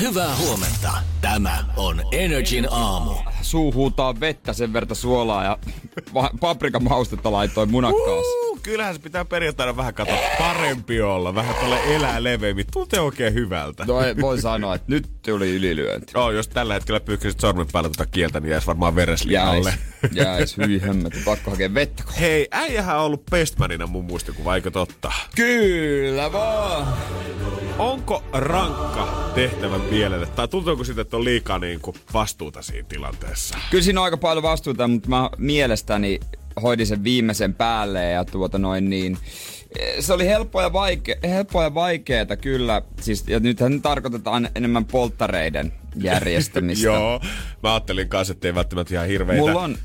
Hyvää huomenta. Tämä on Energin aamu. Suu huutaa vettä sen verta suolaa ja va- paprikan maustetta laittoi munakkaas. Uh, kyllähän se pitää perjantaina vähän katsoa parempi olla. Vähän tuolle elää leveämmin. Tuntee oikein hyvältä. No ei, voi sanoa, että nyt tuli ylilyönti. Oh, jos tällä hetkellä pyyhkisit sormen päällä tuota kieltä, niin jäisi varmaan Jäis, vereslihalle. jäis, hyi hemmet, pakko hakea vettä. Hei, äijähän on ollut bestmanina mun muistikuva, eikö totta? Kyllä vaan. Onko rankka tehtävä mielelle? Tai tuntuuko siitä, että on liikaa niin kuin vastuuta siinä tilanteessa? Kyllä siinä on aika paljon vastuuta, mutta mä mielestäni hoidin sen viimeisen päälle ja tuota noin niin... Se oli helppoa ja, vaike- helppoa ja vaikeeta kyllä. Siis, ja nythän tarkoitetaan enemmän polttareiden järjestämistä. Joo, mä ajattelin kanssa, että ei välttämättä ihan hirveitä. Mulla on...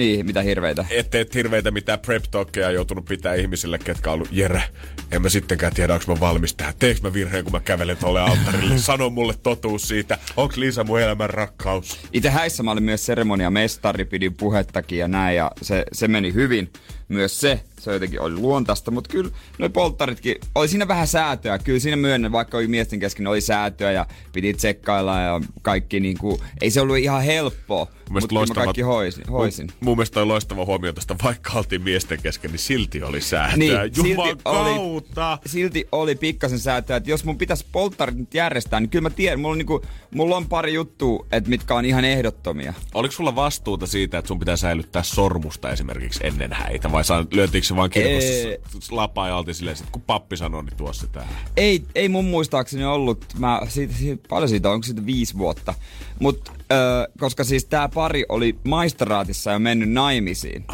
Niin, mitä hirveitä. Ettei et hirveitä mitään prep talkia joutunut pitää ihmisille, ketkä on ollut Jere. En mä sittenkään tiedä, onko mä valmis tähän. Teekö mä virheen, kun mä kävelen tuolle alttarille? Sano mulle totuus siitä. Onks Liisa mun elämän rakkaus? Itse häissä mä olin myös seremoniamestari, pidin puhettakin ja näin, ja se, se meni hyvin. Myös se, se jotenkin oli luontaista, mutta kyllä noi polttaritkin, oli siinä vähän säätöä. Kyllä siinä myönnän, vaikka oli miesten kesken, oli säätöä ja piti tsekkailla ja kaikki niinku, ei se ollut ihan helppoa, mutta mä kaikki hoisin. hoisin. Mun, mun mielestä on loistava huomio tästä, vaikka oltiin miesten kesken, niin silti oli säätöä. Niin, Juman silti oli- kautta! silti oli pikkasen säätöä, että jos mun pitäisi polttarit nyt järjestää, niin kyllä mä tiedän, mulla on, niinku, mulla on pari juttua, että mitkä on ihan ehdottomia. Oliko sulla vastuuta siitä, että sun pitää säilyttää sormusta esimerkiksi ennen häitä? Vai saa, lyötiinkö se vaan kirkossa Ee. lapaa ja oltiin silleen, kun pappi sanoi, niin tuossa tää. Ei, ei mun muistaakseni ollut, mä, siitä, siitä, paljon siitä on, onko siitä viisi vuotta. Mut, ö, koska siis tää pari oli maistraatissa ja mennyt naimisiin.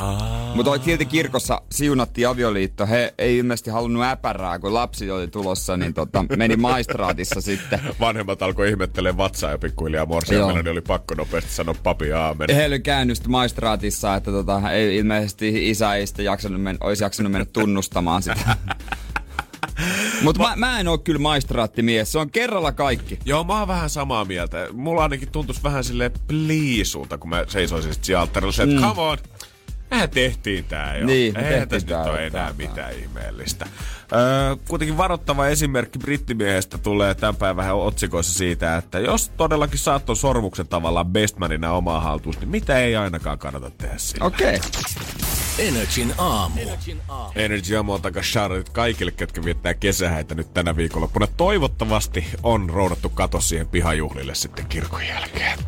Mutta oli silti kirkossa siunattiin avioliitto. He ei ilmeisesti halunnut äpärää, kun lapsi oli tulossa, niin tota, meni maistraatissa sitten. Vanhemmat alkoi ihmettelee vatsaa ja pikkuhiljaa morsia mennä, niin oli pakko nopeasti sanoa papi aamen. Heillä oli käännystä maistraatissa, että tota, ei, ilmeisesti isä ei sitten jaksanut men, olisi jaksanut mennä tunnustamaan sitä. Mutta mä, mä en oo kyllä maistraattimies, se on kerralla kaikki. Joo, mä oon vähän samaa mieltä. Mulla ainakin tuntuisi vähän silleen pliisulta, kun mä seisoisin sit siellä alttarilla. Mm. Että come on, mehän tehtiin tää jo. Niin, me Eihän tehtiin tässä nyt tää ole enää tää- mitään ihmeellistä. Öö, kuitenkin varoittava esimerkki brittimiehestä tulee tämän päivän otsikoissa siitä, että jos todellakin saat ton sormuksen tavallaan bestmanina omaa haltuus, niin mitä ei ainakaan kannata tehdä sillä. Okei. Okay. Energin aamu. Energy Amo takas Charlotte kaikille, ketkä viettää kesähäitä nyt tänä viikonloppuna. Toivottavasti on roudattu kato siihen pihajuhlille sitten kirkon jälkeen.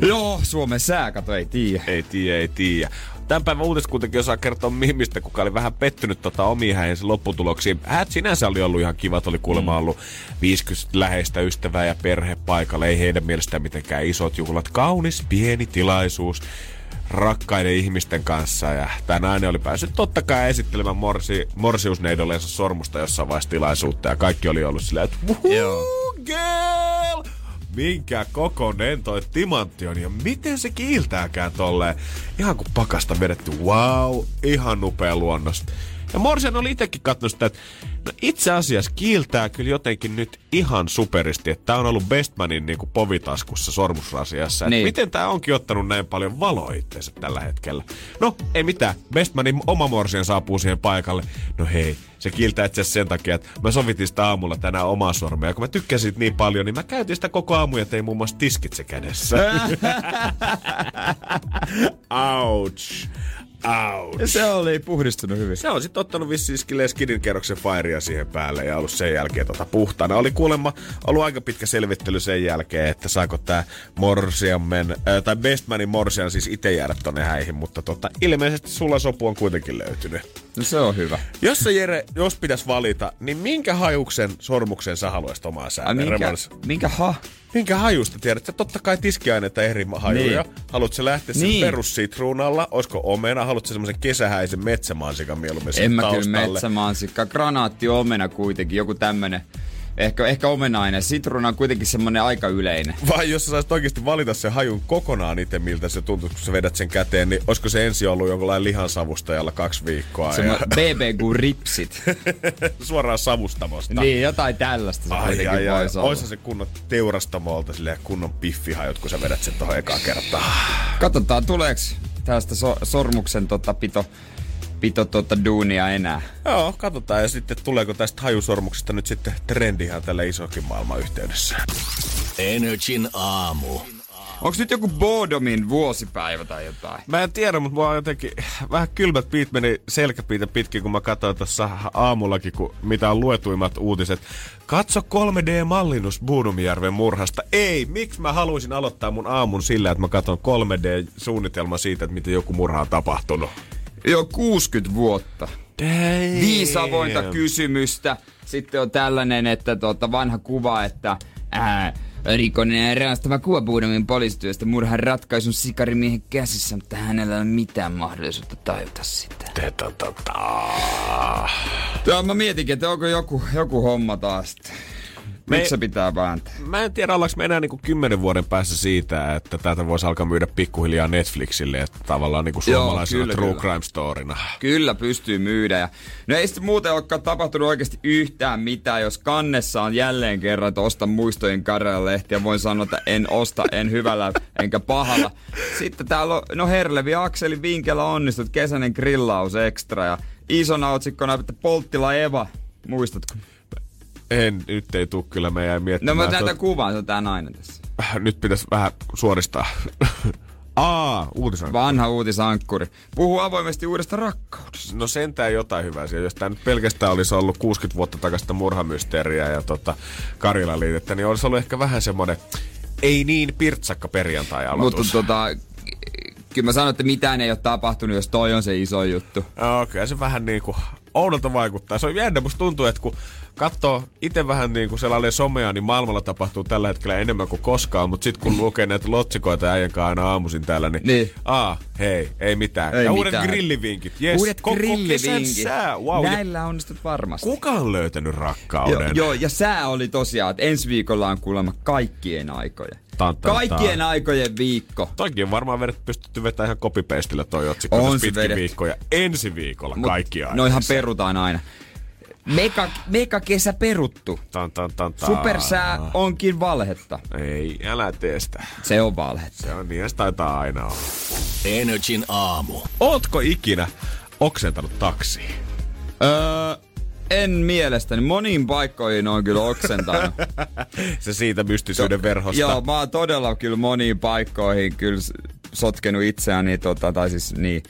Joo, Suomen sää, kato, ei tiedä. Ei tiedä, ei tiedä. Tämän päivän uutiset kuitenkin osaa kertoa Mimistä, kuka oli vähän pettynyt tota omiin häijensä lopputuloksiin. Häät sinänsä oli ollut ihan kivat, oli kuulemma ollut 50 läheistä ystävää ja perhe paikalla. Ei heidän mielestään mitenkään isot juhlat. Kaunis, pieni tilaisuus rakkaiden ihmisten kanssa. Ja tämä nainen oli päässyt totta kai esittelemään morsi, morsiusneidollensa sormusta jossain vaiheessa tilaisuutta. Ja kaikki oli ollut silleen, että girl! Minkä kokonen toi timantti on ja miten se kiiltääkään tolleen. Ihan kuin pakasta vedetty. Wow, ihan upea luonnos. Ja Morsian oli itsekin katsonut sitä, että no itse asiassa kiiltää kyllä jotenkin nyt ihan superisti, että tää on ollut Bestmanin niinku povitaskussa sormusrasiassa. Niin. Niin. Miten tää onkin ottanut näin paljon valoa itseensä tällä hetkellä? No, ei mitään. Bestmanin oma Morsian saapuu siihen paikalle. No hei, se kiiltää itse sen takia, että mä sovitin sitä aamulla tänään omaa sormea. Kun mä tykkäsin siitä niin paljon, niin mä käytin sitä koko aamu ja tein muun muassa tiskitse kädessä. Ouch. Ouch. Ja se oli puhdistunut hyvin. Se on sitten ottanut vissiin skidin kerroksen fairia siihen päälle ja ollut sen jälkeen tota puhtaana. Oli kuulemma ollut aika pitkä selvittely sen jälkeen, että saako tää Morsiamen, äh, tai Bestmanin Morsian siis itse jäädä tonne häihin, mutta tota, ilmeisesti sulla sopu on kuitenkin löytynyt. No se on hyvä. Jos sä Jere, jos pitäisi valita, niin minkä hajuksen sormuksen sä haluaisit omaa säännön? minkä, minkä ha? Minkä hajusta tiedät? Sä totta kai tiskiaineita eri hajuja. Niin. Haluatko lähteä sen Niin. perussitruunalla? Olisiko omena? Haluatko semmoisen kesähäisen metsämansikan mieluummin En mä kyllä metsämansikka. Granaatti omena kuitenkin, joku tämmönen ehkä, ehkä omenainen. Sitruuna on kuitenkin semmonen aika yleinen. Vai jos sä saisit oikeasti valita sen hajun kokonaan itse, miltä se tuntuu, kun sä vedät sen käteen, niin olisiko se ensi ollut jonkinlainen lihansavustajalla kaksi viikkoa? Semmo Ja... BBQ ripsit. Suoraan savustamosta. niin, jotain tällaista se Ai, kuitenkin ai, ai. voisi. Oissa se kunnon teurastamolta silleen kunnon piffihajut, kun sä vedät sen tohon ekaa kertaa. Katsotaan, tuleeko tästä so- sormuksen tota, pito, pito tota, duunia enää. Joo, katsotaan. Ja sitten tuleeko tästä hajusormuksesta nyt sitten trendi ihan tällä isokin maailman yhteydessä. Energin aamu. Onko nyt joku Bodomin vuosipäivä tai jotain? Mä en tiedä, mutta mua on jotenkin vähän kylmät piit meni selkäpiitä pitkin, kun mä katsoin tuossa aamullakin, kun mitä on luetuimmat uutiset. Katso 3D-mallinnus Buudumijärven murhasta. Ei, miksi mä haluaisin aloittaa mun aamun sillä, että mä katson 3D-suunnitelma siitä, että miten joku murha on tapahtunut. Joo, 60 vuotta. Damn. Viisi avointa kysymystä. Sitten on tällainen, että tota, vanha kuva, että ää, rikollinen ja raastava kuva Buudomin poliisityöstä murhan ratkaisun sikarimiehen käsissä, mutta hänellä ei ole mitään mahdollisuutta tajuta sitä. Joo, mä mietinkin, että onko joku, joku homma taas. Me- Miksi se pitää vääntää? Mä en tiedä, ollaanko me enää niinku kymmenen vuoden päässä siitä, että tätä voisi alkaa myydä pikkuhiljaa Netflixille, että tavallaan Joo, suomalaisena kyllä, true kyllä. crime storina. Kyllä pystyy myydä. Ja, no ei sitten muuten olekaan tapahtunut oikeasti yhtään mitään, jos kannessa on jälleen kerran, että osta muistojen karjalehtiä. Voin sanoa, että en osta, en hyvällä enkä pahalla. Sitten täällä on, no Herlevi Akseli Vinkellä onnistut, kesäinen grillaus extra ja isona otsikkona, että Polttila Eva. Muistatko? En, nyt ei tuu kyllä, me jäi No miettimään. mä näytän kuvan, se on tää nainen tässä. Nyt pitäisi vähän suoristaa. Aa, uutisointi. Vanha uutisankkuri. Puhuu avoimesti uudesta rakkaudesta. No sentään jotain hyvää siellä. Jos tämä nyt pelkästään olisi ollut 60 vuotta takaista murhamysteeriä ja tota, Karjalan liitettä, niin olisi ollut ehkä vähän semmoinen ei niin pirtsakka perjantai Mutta tota, kyllä mä sanon, että mitään ei ole tapahtunut, jos toi on se iso juttu. Joo, kyllä se vähän niinku oudolta vaikuttaa. Se on jännä, musta tuntuu, että kun katsoo itse vähän niin kuin sellainen somea, niin maailmalla tapahtuu tällä hetkellä enemmän kuin koskaan, mutta sitten kun lukee näitä lotsikoita äijän kanssa aina aamuisin täällä, niin, Niin. aa, hei, ei mitään. Ei ja uudet mitään. grillivinkit, yes, Uudet koko grillivinkit. sää, wow. Ja Näillä onnistut varmasti. kuka on löytänyt Joo, rakkauden? joo, ja sää oli tosiaan, että ensi viikolla on kuulemma kaikkien aikojen. Tan, tan, Kaikkien tan. aikojen viikko. Toikin on varmaan vedet pystytty vetämään ihan copy-pastilla toi otsikko On se pitkin vedetty. viikkoja. Ensi viikolla Mut kaikki aikaa. Noihan perutaan aina. Mega, mega kesä peruttu. Tan, tan, tan, tan. Supersää onkin valhetta. Ei, älä tee sitä. Se on valhetta. Se on niin, taitaa aina olla. Energin aamu. Ootko ikinä oksentanut taksiin? Öö, en mielestäni. Moniin paikkoihin on kyllä oksentanut. Se siitä mystisyyden verhosta. Joo, mä oon todella kyllä moniin paikkoihin kyllä sotkenut itseäni, tota, tai siis niin.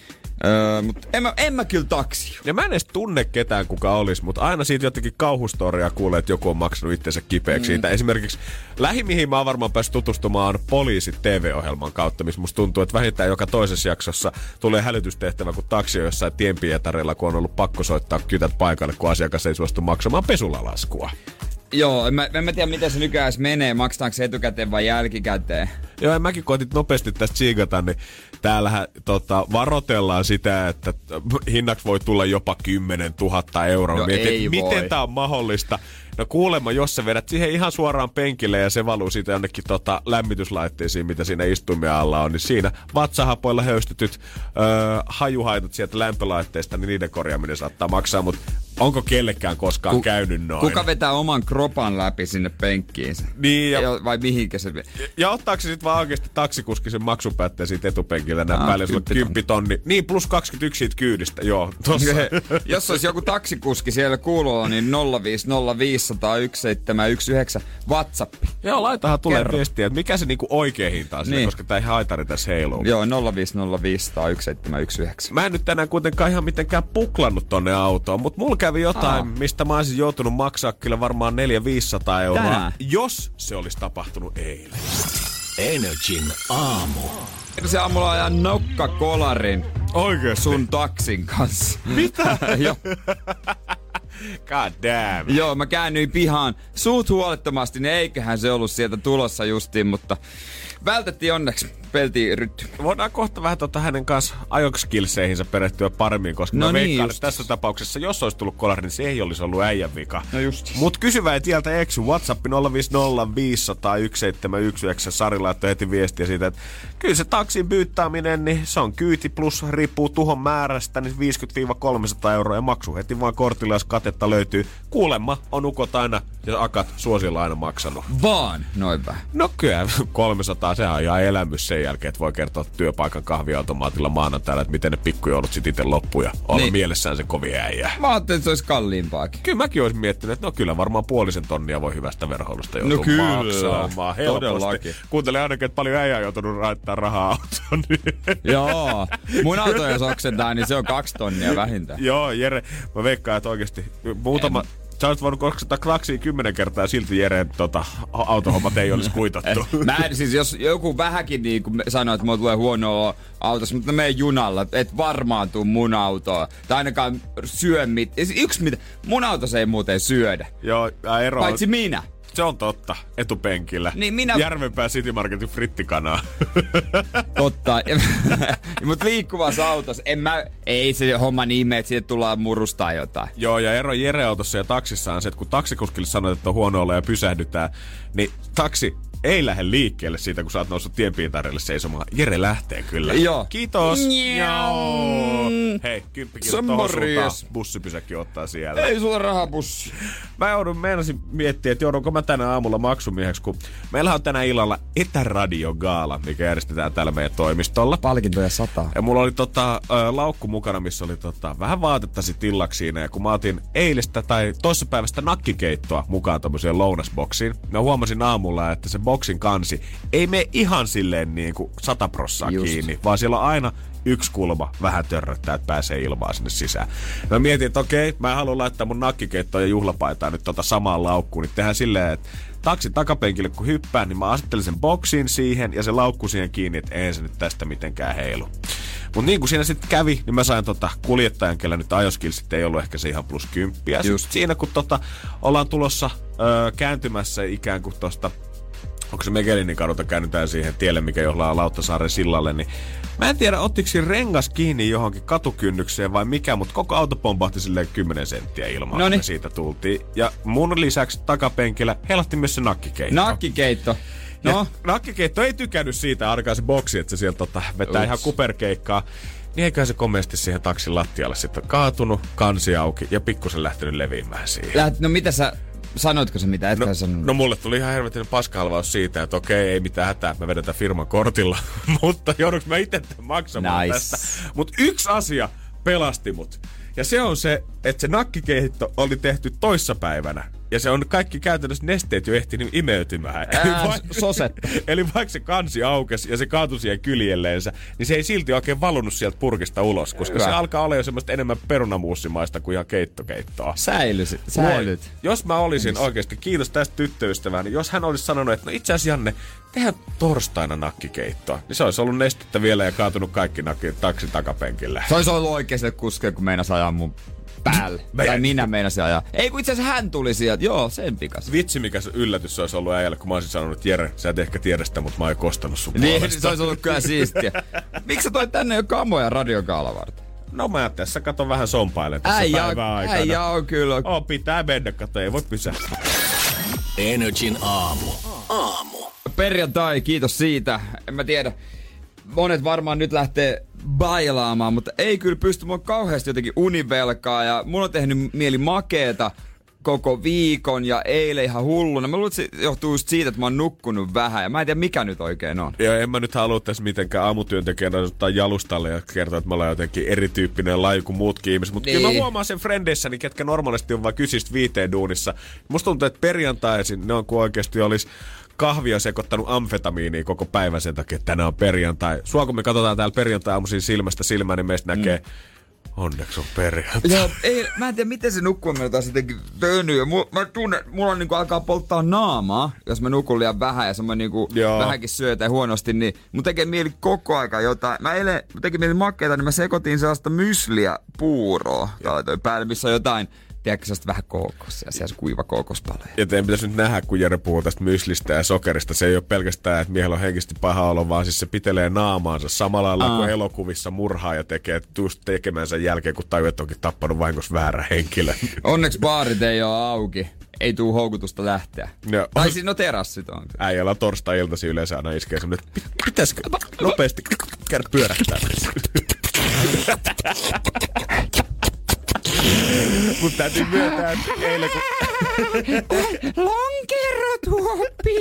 Öö, mutta en mä, en mä kyllä taksi. Ja mä en edes tunne ketään, kuka olisi, mutta aina siitä jotenkin kauhustoria kuulee, että joku on maksanut itsensä kipeäksi mm. siitä. Esimerkiksi lähi, mihin mä oon varmaan päässyt tutustumaan, on poliisi TV-ohjelman kautta, missä musta tuntuu, että vähintään joka toisessa jaksossa tulee hälytystehtävä, kun taksi on jossain tienpietarilla, kun on ollut pakko soittaa kytät paikalle, kun asiakas ei suostu maksamaan pesulalaskua. Joo, en mä, en mä tiedä miten se nykyään menee, maksetaanko se etukäteen vai jälkikäteen. Joo, ja mäkin koitin nopeasti tästä tsiigata, niin täällähän tota, varotellaan sitä, että hinnaksi voi tulla jopa 10 000 euroa. No Mietin, ei miten tämä on mahdollista? No kuulemma, jos sä vedät siihen ihan suoraan penkille ja se valuu siitä jonnekin tota, lämmityslaitteisiin, mitä siinä istuimen alla on, niin siinä vatsahapoilla höystetyt öö, hajuhaitat sieltä lämpölaitteesta, niin niiden korjaaminen saattaa maksaa, mutta onko kellekään koskaan Ku- käynyt noin? Kuka vetää oman kropan läpi sinne penkkiinsä? Niin, ja- Joo, vai mihinkä se... Ja ottaako se sitten vaan oikeasti taksikuski sen maksupätteen siitä etupenkiltä näin Aa, päälle, sulla on 10 10 tonni. Niin, plus 21 siitä kyydistä, joo. Tossa. Jos olisi joku taksikuski siellä kuulolla, niin 050501719 WhatsApp. joo, laitahan tulee Kerro. viestiä, että mikä se niinku oikea hinta on, niin. Koska ei haitari tässä heiluu. Joo, 050501719. Mä en nyt tänään kuitenkaan ihan mitenkään puklannut tonne autoon, mutta mulla kävi jotain, Aa. mistä mä olisin joutunut maksaa kyllä varmaan 400-500 euroa, Tänään? jos se olisi tapahtunut eilen. Energin aamu. Se aamulla ajan nokkakolarin Oikeesti? sun taksin kanssa. Mitä? Joo. God damn. Joo, mä käännyin pihaan suut huolettomasti, niin eiköhän se ollut sieltä tulossa justiin, mutta vältettiin onneksi. Peltiin rytty. Voidaan kohta vähän tota hänen kanssa ajoskilseihinsä perehtyä paremmin, koska No no niin, veikkaan, että tässä tapauksessa, jos olisi tullut kolari, niin se ei olisi ollut äijän vika. No just. Mut kysyvä ei tieltä eksy. WhatsApp 050 500 1719. Sari laittoi heti viestiä siitä, että kyllä se taksin byyttäminen, niin se on kyyti plus riippuu tuhon määrästä, niin 50-300 euroa ja maksu heti vaan kortilla, jos katetta löytyy. Kuulemma on ukot aina ja akat suosilla aina maksanut. Vaan, noin vähän. No kyllä, 300, sehän on ihan elämys sen jälkeen, että voi kertoa työpaikan kahviautomaatilla maanantaina, että miten ne pikkujoulut sit itse loppuu ja olla Niin. mielessään se kovin äijä. Mä ajattelin, että se olisi kalliimpaakin. Kyllä mäkin olisin miettinyt, että no kyllä varmaan puolisen tonnia voi hyvästä verhoilusta joutua No kyllä, maksamaan helposti. todellakin. Kuuntele ainakin, että paljon äijä on joutunut laittaa rahaa autoon. Niin. Joo. Mun auto jos oksentaa, niin se on kaksi tonnia vähintään. Joo, Jere, mä veikkaan, että oikeasti muutama... Sä olet voinut oksentaa klaksia kymmenen kertaa ja silti Jereen tota, autohommat ei olisi kuitattu. Mä en, siis jos joku vähänkin niin kuin sanoo, että mulla tulee huono olo autossa, mutta menen junalla, et varmaan tuu mun autoa. Tai ainakaan syö mit. siis Yksi mitä, mun autossa ei muuten syödä. Joo, ero Paitsi minä. Se on totta, etupenkillä. Niin minä- Järvenpää City Marketin frittikanaa. Totta. Mutta liikkuvassa autossa, en mä, ei se homma niin mene, että siitä tullaan murustaa jotain. Joo, ja ero Jere-autossa ja taksissa on se, että kun taksikuskille sanoit, että on huono olla ja pysähdytään, niin taksi ei lähde liikkeelle siitä, kun sä oot noussut tienpiitarille seisomaan. Jere lähtee kyllä. Joo. Kiitos. Joo. Hei, on tohon suuntaan. Bussipysäkki ottaa siellä. Ei sulla rahapussi. Mä joudun, meinasin miettiä, että joudunko mä tänä aamulla maksumieheksi, kun meillä on tänä illalla etäradiogaala, mikä järjestetään täällä meidän toimistolla. Palkintoja sataa. Ja mulla oli tota, laukku mukana, missä oli tota, vähän vaatetta sit illaksi siinä. Ja kun mä otin eilistä tai toissapäivästä nakkikeittoa mukaan tommoseen lounasboksiin, mä huomasin aamulla, että se boksin kansi ei mene ihan silleen niin kuin sata prossaa Just. kiinni, vaan siellä on aina yksi kulma vähän törröttää, että pääsee ilmaa sinne sisään. Mä mietin, että okei, mä en halua laittaa mun nakkikeittoa ja juhlapaitaa nyt tota samaan laukkuun, niin tehdään silleen, että taksin takapenkille kun hyppään, niin mä asettelen sen boksiin siihen ja se laukku siihen kiinni, että ei se nyt tästä mitenkään heilu. Mutta niin kuin siinä sitten kävi, niin mä sain tota kuljettajan, kellä nyt ajoskilsit ei ollut ehkä se ihan plus kymppiä. Just. Siinä kun tota, ollaan tulossa öö, kääntymässä ikään kuin tosta onko se Megelinin kadulta käännytään siihen tielle, mikä johlaa Lauttasaaren sillalle, niin mä en tiedä, ottiko rengas kiinni johonkin katukynnykseen vai mikä, mutta koko auto pompahti silleen 10 senttiä ilmaan, kun Noniin. me siitä tultiin. Ja mun lisäksi takapenkillä helatti myös se nakkikeitto. Nakkikeitto. No. No, Ja nakkikeitto ei tykännyt siitä, arkaa se boksi, että se sieltä tota, vetää Ups. ihan kuperkeikkaa. Niin eiköhän se komeasti siihen taksin lattialle sitten kaatunut, kansi auki ja pikkusen lähtenyt leviämään siihen. läht, no mitä sä, sanoitko se mitä? Etkä No, sanonut. no mulle tuli ihan helvetin paskahalvaus siitä, että okei, ei mitään hätää, me vedetään firman kortilla. Mutta joudunko mä itse maksamaan Nice. tästä? Mutta yksi asia pelasti mut. Ja se on se, että se nakkikeitto oli tehty toissapäivänä. Ja se on kaikki käytännössä nesteet jo ehtinyt imeytymään. Ää, Eli vaikka- sosetta. Eli vaikka se kansi aukesi ja se kaatui siihen kyljelleensä, niin se ei silti oikein valunut sieltä purkista ulos, koska Hyvä. se alkaa olla jo semmoista enemmän perunamuussimaista kuin ihan keittokeittoa. Säilysit, säilyt. Voi. Jos mä olisin oikeasti, kiitos tästä tyttöystävää, niin jos hän olisi sanonut, että no itse asiassa Janne, tehdään torstaina nakkikeittoa, niin se olisi ollut nestettä vielä ja kaatunut kaikki nakki taksi takapenkille. Se olisi ollut oikeasti kuske, kun meinas ajaa mun päälle. Mä- tai minä meinasin ajaa. Ei kun itse asiassa hän tuli sieltä. Joo, sen pikas. Vitsi, mikä se yllätys se olisi ollut äijälle, kun mä olisin sanonut, että Jere, sä et ehkä tiedä sitä, mutta mä oon kostanut sun Niin, puolesta. se olisi ollut kyllä siistiä. Miksi sä toit tänne jo kamoja radiokaala varten? No mä tässä katon vähän sompailen tässä Äijä, päivän aikana. äijä on kyllä. Oh, pitää mennä, kato, ei voi pysähtyä. Energin aamu. Aamu. Perjantai, kiitos siitä. En mä tiedä. Monet varmaan nyt lähtee bailaamaan, mutta ei kyllä pysty. Mulla on kauheasti jotenkin univelkaa ja mun on tehnyt mieli makeeta koko viikon ja eilen ihan hulluna. Mä luulen, että se johtuu just siitä, että mä oon nukkunut vähän ja mä en tiedä mikä nyt oikein on. Ja en mä nyt halua tässä mitenkään aamutyöntekijänä ottaa jalustalle ja kertoa, että me ollaan jotenkin erityyppinen laji kuin muutkin ihmiset. Mutta niin. kyllä mä Niin. huomaan sen frendeissäni, ketkä normaalisti on vain kysistä viiteen duunissa. Musta tuntuu, että perjantaisin ne on kuin oikeasti olisi kahvia sekoittanut amfetamiiniin koko päivän sen takia, että tänään on perjantai. Sua kun me katsotaan täällä perjantai-aamuisin silmästä silmään, niin meistä näkee, onneksi on perjantai. Joo, ei, mä en tiedä miten se nukkuminen taas jotenkin tönyy. Mä tunnen, mulla on niinku alkaa polttaa naamaa, jos mä nukun liian vähän ja mä niinku Joo. vähänkin syötä huonosti, niin mun tekee mieli koko aika jotain. Mä eilen, mun tekee mieli makeita, niin mä sekoitin sellaista mysliä puuroa laitoin päälle, missä on jotain tiedätkö, sellaista vähän kookos ja siellä kuiva kookospaloja. Ja teidän pitäisi nyt nähdä, kun Jere puhuu tästä myslistä ja sokerista. Se ei ole pelkästään, että miehellä on henkisesti paha olo, vaan siis se pitelee naamaansa samalla lailla Aa. kuin elokuvissa murhaa ja tekee just tekemänsä jälkeen, kun tajuaa, että onkin tappanut vahingossa väärä henkilö. Onneksi baarit ei ole auki. Ei tuu houkutusta lähteä. No. Tai siis no terassit on. Äijällä torstai-iltasi yleensä aina iskee semmonen, että pit- pitäisikö nopeasti käydä pyörähtää. Mutta täytyy myöntää, että eilen kun Lonkerotuoppi!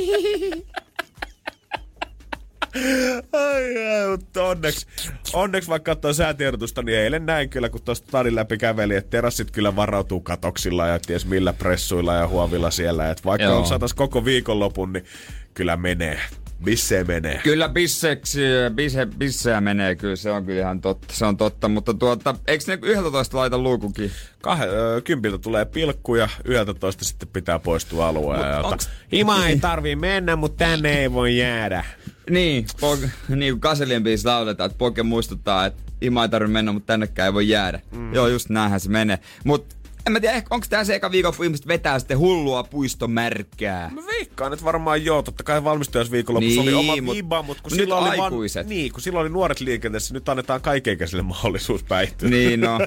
Ai, ai, mutta onneksi, onneksi vaikka katsoo säätiedotusta, niin eilen näin kyllä, kun tuosta stadin läpi käveli, että terassit kyllä varautuu katoksilla ja ties millä pressuilla ja huovilla siellä. Että vaikka Joo. on satas koko viikonlopun, niin kyllä menee. Missä menee? Kyllä bisseksi, bisse, bisseä menee kyllä, se on kyllä ihan totta, se on totta, mutta tuota, eikö ne 11 laita luukukin? Kah- ö, kympiltä tulee pilkku ja 11 sitten pitää poistua alueelta. onks- Hima ei tarvii mennä, mutta tänne ei voi jäädä. Niin, pok, niin kuin Kaselien biisi lauletaan, että Poke muistuttaa, että Ima ei tarvitse mennä, mutta tännekään ei voi jäädä. Mm. Joo, just näinhän se menee. Mutta en mä tiedä, onko tää se eka viikon, kun ihmiset vetää sitten hullua puistomärkkää. Mä veikkaan, että varmaan joo, totta kai valmistujaisviikonlopussa Niin, oli oma mut- viba, mutta kun nyt silloin oli aikuiset. Vaan, niin, kun silloin oli nuoret liikenteessä, nyt annetaan kaikenikäisille mahdollisuus päihtyä. Niin no.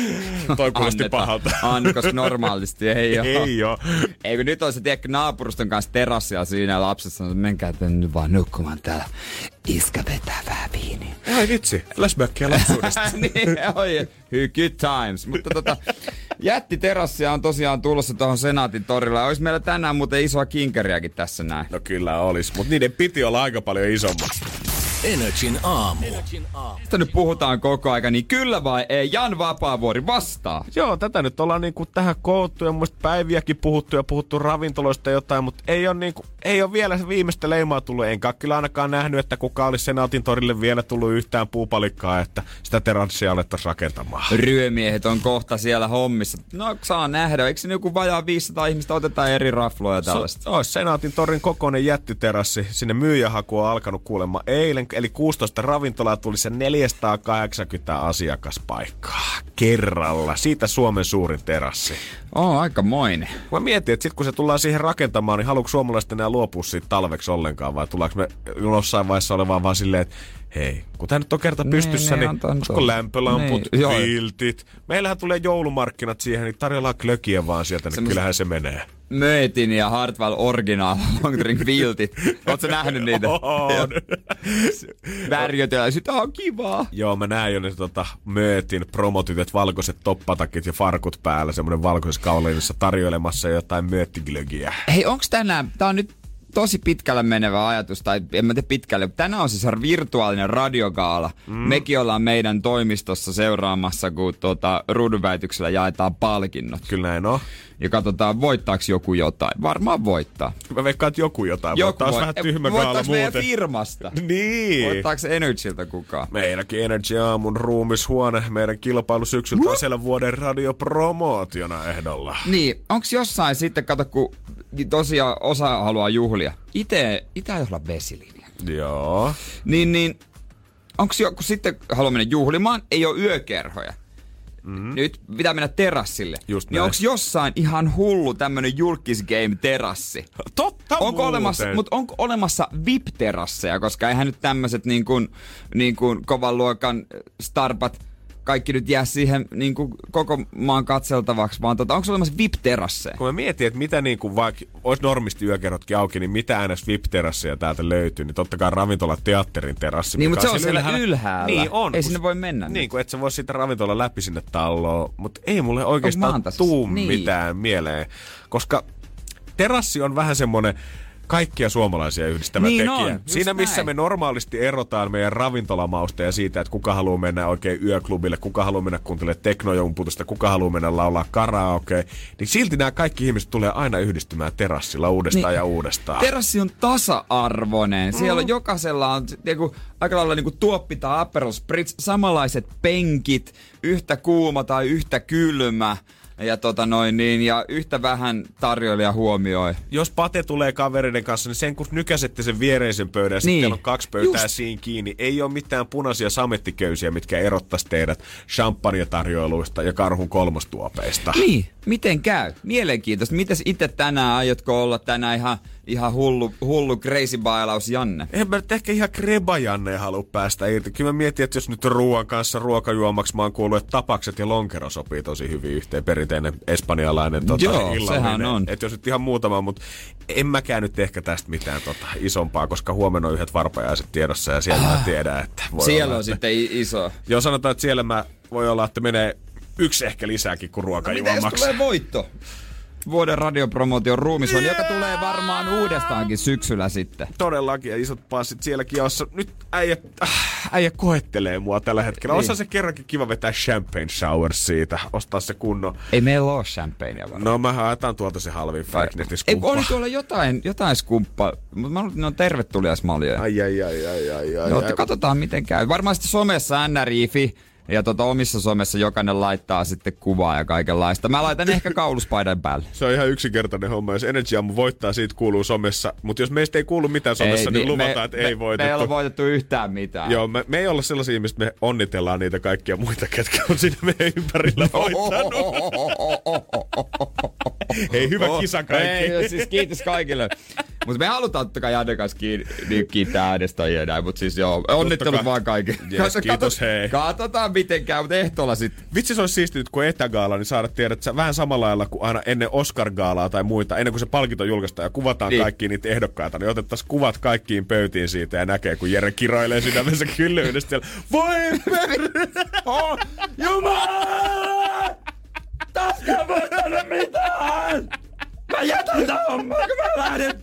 Toi kuulosti pahalta. Anna, koska normaalisti ei ole. Ei oo. Ei kun nyt on se, tiedätkö, naapuruston kanssa terassilla siinä että menkää tänne nyt vaan nukkumaan täällä. Iskä vetää vähän viiniä. Ai vitsi, flashbackia lapsuudesta. niin, oi, good times. Mutta tota, jättiterassia on tosiaan tulossa tuohon Senaatin torilla. Olisi meillä tänään muuten isoa kinkeriäkin tässä näin. no kyllä olis, mutta niiden piti olla aika paljon isommat. Energin aamu. Mistä nyt puhutaan koko aika, niin kyllä vai ei? Jan Vapaavuori vastaa. Joo, tätä nyt ollaan niinku tähän koottu ja muista päiviäkin puhuttu ja puhuttu ravintoloista jotain, mutta ei ole, niinku, ei ole vielä se viimeistä leimaa tullut. Enkä kyllä ainakaan nähnyt, että kuka olisi Senaatin torille vielä tullut yhtään puupalikkaa, että sitä terassia alettaisiin rakentamaan. Ryömiehet on kohta siellä hommissa. No saa nähdä, eikö se joku vajaa 500 ihmistä otetaan eri rafloja ja tällaista? Se olisi Senaatin torin kokoinen jättiterassi. Sinne myyjähaku on alkanut kuulemma eilen, eli 16 ravintolaa tuli se 480 asiakaspaikkaa kerralla. Siitä Suomen suurin terassi. Oh, aika moinen. Mä mietin, että sit kun se tullaan siihen rakentamaan, niin haluatko suomalaiset enää luopua siitä talveksi ollenkaan, vai tullaanko me jossain vaiheessa olemaan vaan silleen, että hei, kun tämä nyt on kerta pystyssä, niin, niin, olisiko lämpölamput, Niin, joo. viltit. Meillähän tulee joulumarkkinat siihen, niin tarjoillaan klökiä vaan sieltä, niin Semmos- kyllähän se menee. Möetin ja Hartwell Original Long Drink Viltit. Ootko nähnyt niitä? On. Värjötellä. Sitä on kivaa. Joo, mä näen jo ne tota, möötin promotytöt, valkoiset toppatakit ja farkut päällä, semmoinen valkoisessa kaulinissa tarjoilemassa jotain mööttiglögiä. Hei, onks tänään, tää on nyt tosi pitkälle menevä ajatus, tai en mä tiedä pitkälle, tänään on siis virtuaalinen radiogaala. Mm. Mekin ollaan meidän toimistossa seuraamassa, kun tuota, ruudunväityksellä jaetaan palkinnot. Kyllä näin on. Ja katsotaan, voittaako joku jotain. Varmaan voittaa. Mä veikkaan, että joku jotain. Joku Taas voi- vähän tyhmä gaala meidän firmasta? Niin. Voittaako Energyltä kukaan? Meilläkin Energy Aamun ruumishuone, meidän kilpailu syksyltä on siellä vuoden radiopromootiona ehdolla. Niin, onks jossain sitten, kato, kun tosiaan osa haluaa juhlia. Ite, itä ei olla vesilinja. Joo. Niin, niin, onks joku sitten haluaa mennä juhlimaan, ei ole yökerhoja. Mm. Nyt pitää mennä terassille. Just niin onks jossain ihan hullu tämmönen julkisgame terassi? Totta Onko muuten. olemassa, mutta onko olemassa VIP-terasseja, koska eihän nyt tämmöiset niin kuin, niin kuin kovan luokan starpat kaikki nyt jää siihen niin kuin koko maan katseltavaksi, vaan tota, onko olemassa VIP-terasseja? Kun mä mietin, että mitä niin kuin vaikka olisi normisti yökerrotkin auki, niin mitä aina VIP-terasseja täältä löytyy, niin totta kai ravintola teatterin terassi. Niin, mutta se on siellä ylhäällä. Niin on. Ei kun sinne voi mennä Niin, nyt. kun et sä voi siitä ravintola läpi sinne talloon, mutta ei mulle oikeastaan tuu Niin. mitään mieleen, koska terassi on vähän semmonen kaikkia suomalaisia yhdistävä Niin tekijä. on, Siinä missä näin. me normaalisti erotaan meidän ravintolamausta ja siitä, että kuka haluaa mennä oikein yöklubille, kuka haluaa mennä kuuntelemaan teknojumputusta, kuka haluaa mennä laulaa karaoke, niin silti nämä kaikki ihmiset tulee aina yhdistymään terassilla uudestaan Niin. ja uudestaan. Terassi on tasa-arvoinen. Siellä Mm. on jokaisella on niinku, aika lailla niinku tuoppi tai Aperol Spritz, samanlaiset penkit, yhtä kuuma tai yhtä kylmä. Ja, tota noin, niin, ja yhtä vähän tarjoilija huomioi. jos Pate tulee kavereiden kanssa, niin sen kun nykäsette sen viereisen pöydän ja Niin. sitten on kaksi pöytää Just. siinä kiinni, ei ole mitään punaisia samettiköysiä, mitkä erottaisi teidät champagne-tarjoiluista ja karhun kolmostuopeista. Niin. Miten käy? Mielenkiintoista. Mites itse tänään aiotko olla tänään ihan, ihan hullu, hullu crazy bailaus Janne? En mä nyt ehkä ihan kreba Janne halua päästä irti. Kyllä mä mietin, että jos nyt ruoan kanssa ruokajuomaksi mä oon kuullut, että tapakset ja lonkero sopii tosi hyvin yhteen. Perinteinen espanjalainen tota, Joo, sehän on. Että jos nyt ihan muutama, mutta en mäkään nyt ehkä tästä mitään tota, isompaa, koska huomenna on yhdet varpajaiset tiedossa ja siellä mä tiedän, että voi Siellä olla, on että... sitten iso. Joo, sanotaan, että siellä mä voi olla, että menee yksi ehkä lisääkin kuin ruokajuomaksi. tulee voitto? Vuoden radiopromotion ruumis on, joka tulee varmaan uudestaankin syksyllä sitten. Todellakin, ja isot passit sielläkin, jossa nyt äijä, äh, äijä koettelee mua tällä hetkellä. Niin. Osa se kerrankin kiva vetää champagne shower siitä, ostaa se kunnon. Ei meillä ole champagnea varmaan. No mä haetaan tuolta se halvin Fagnetis Ei, oli tuolla jotain, jotain skumppaa, mutta mä luulen, että ne on tervetuliasmaljoja. Ai ai ai ai ai ai. No, ai. että katsotaan miten käy. Varmasti somessa NRIFI ja tota, omissa somessa jokainen laittaa sitten kuvaa ja kaikenlaista. Mä laitan ehkä kauluspaidan päälle. Se on ihan yksinkertainen homma. Jos Energy Aamu voittaa, siitä kuuluu somessa. Mutta jos meistä ei kuulu mitään somessa, niin, luvataan, me, että me, ei voitettu. Me ei ole voitettu yhtään mitään. Joo, me, me ei olla sellaisia ihmisiä, me onnitellaan niitä kaikkia muita, ketkä on siinä meidän ympärillä voittanut. Hei, hyvä kisa kaikki. Ei, siis kiitos kaikille. Mutta me halutaan totta kai Janne kanssa kiin, niin kiittää äänestäjiä ja näin, mutta siis joo, onnittelut vaan kaikille. Yes, kiitos, hei. Katsotaan miten käy, mutta ehtoolla sitten. Vitsi se olisi siistiä nyt, kun etägaala, niin saada tiedä, että vähän samalla lailla kuin aina ennen Oscar-gaalaa tai muita, ennen kuin se palkinto julkaistaan ja kuvataan Niin. niin. kaikki niitä ehdokkaita, niin otettaisiin kuvat kaikkiin pöytiin siitä ja näkee, kun Jere kiroilee sydämensä kyllyydestä siellä. Voi per... Oh, Jumala! Taaskaan voittanut mitään! Mä jätän tän homman, kun mä lähden.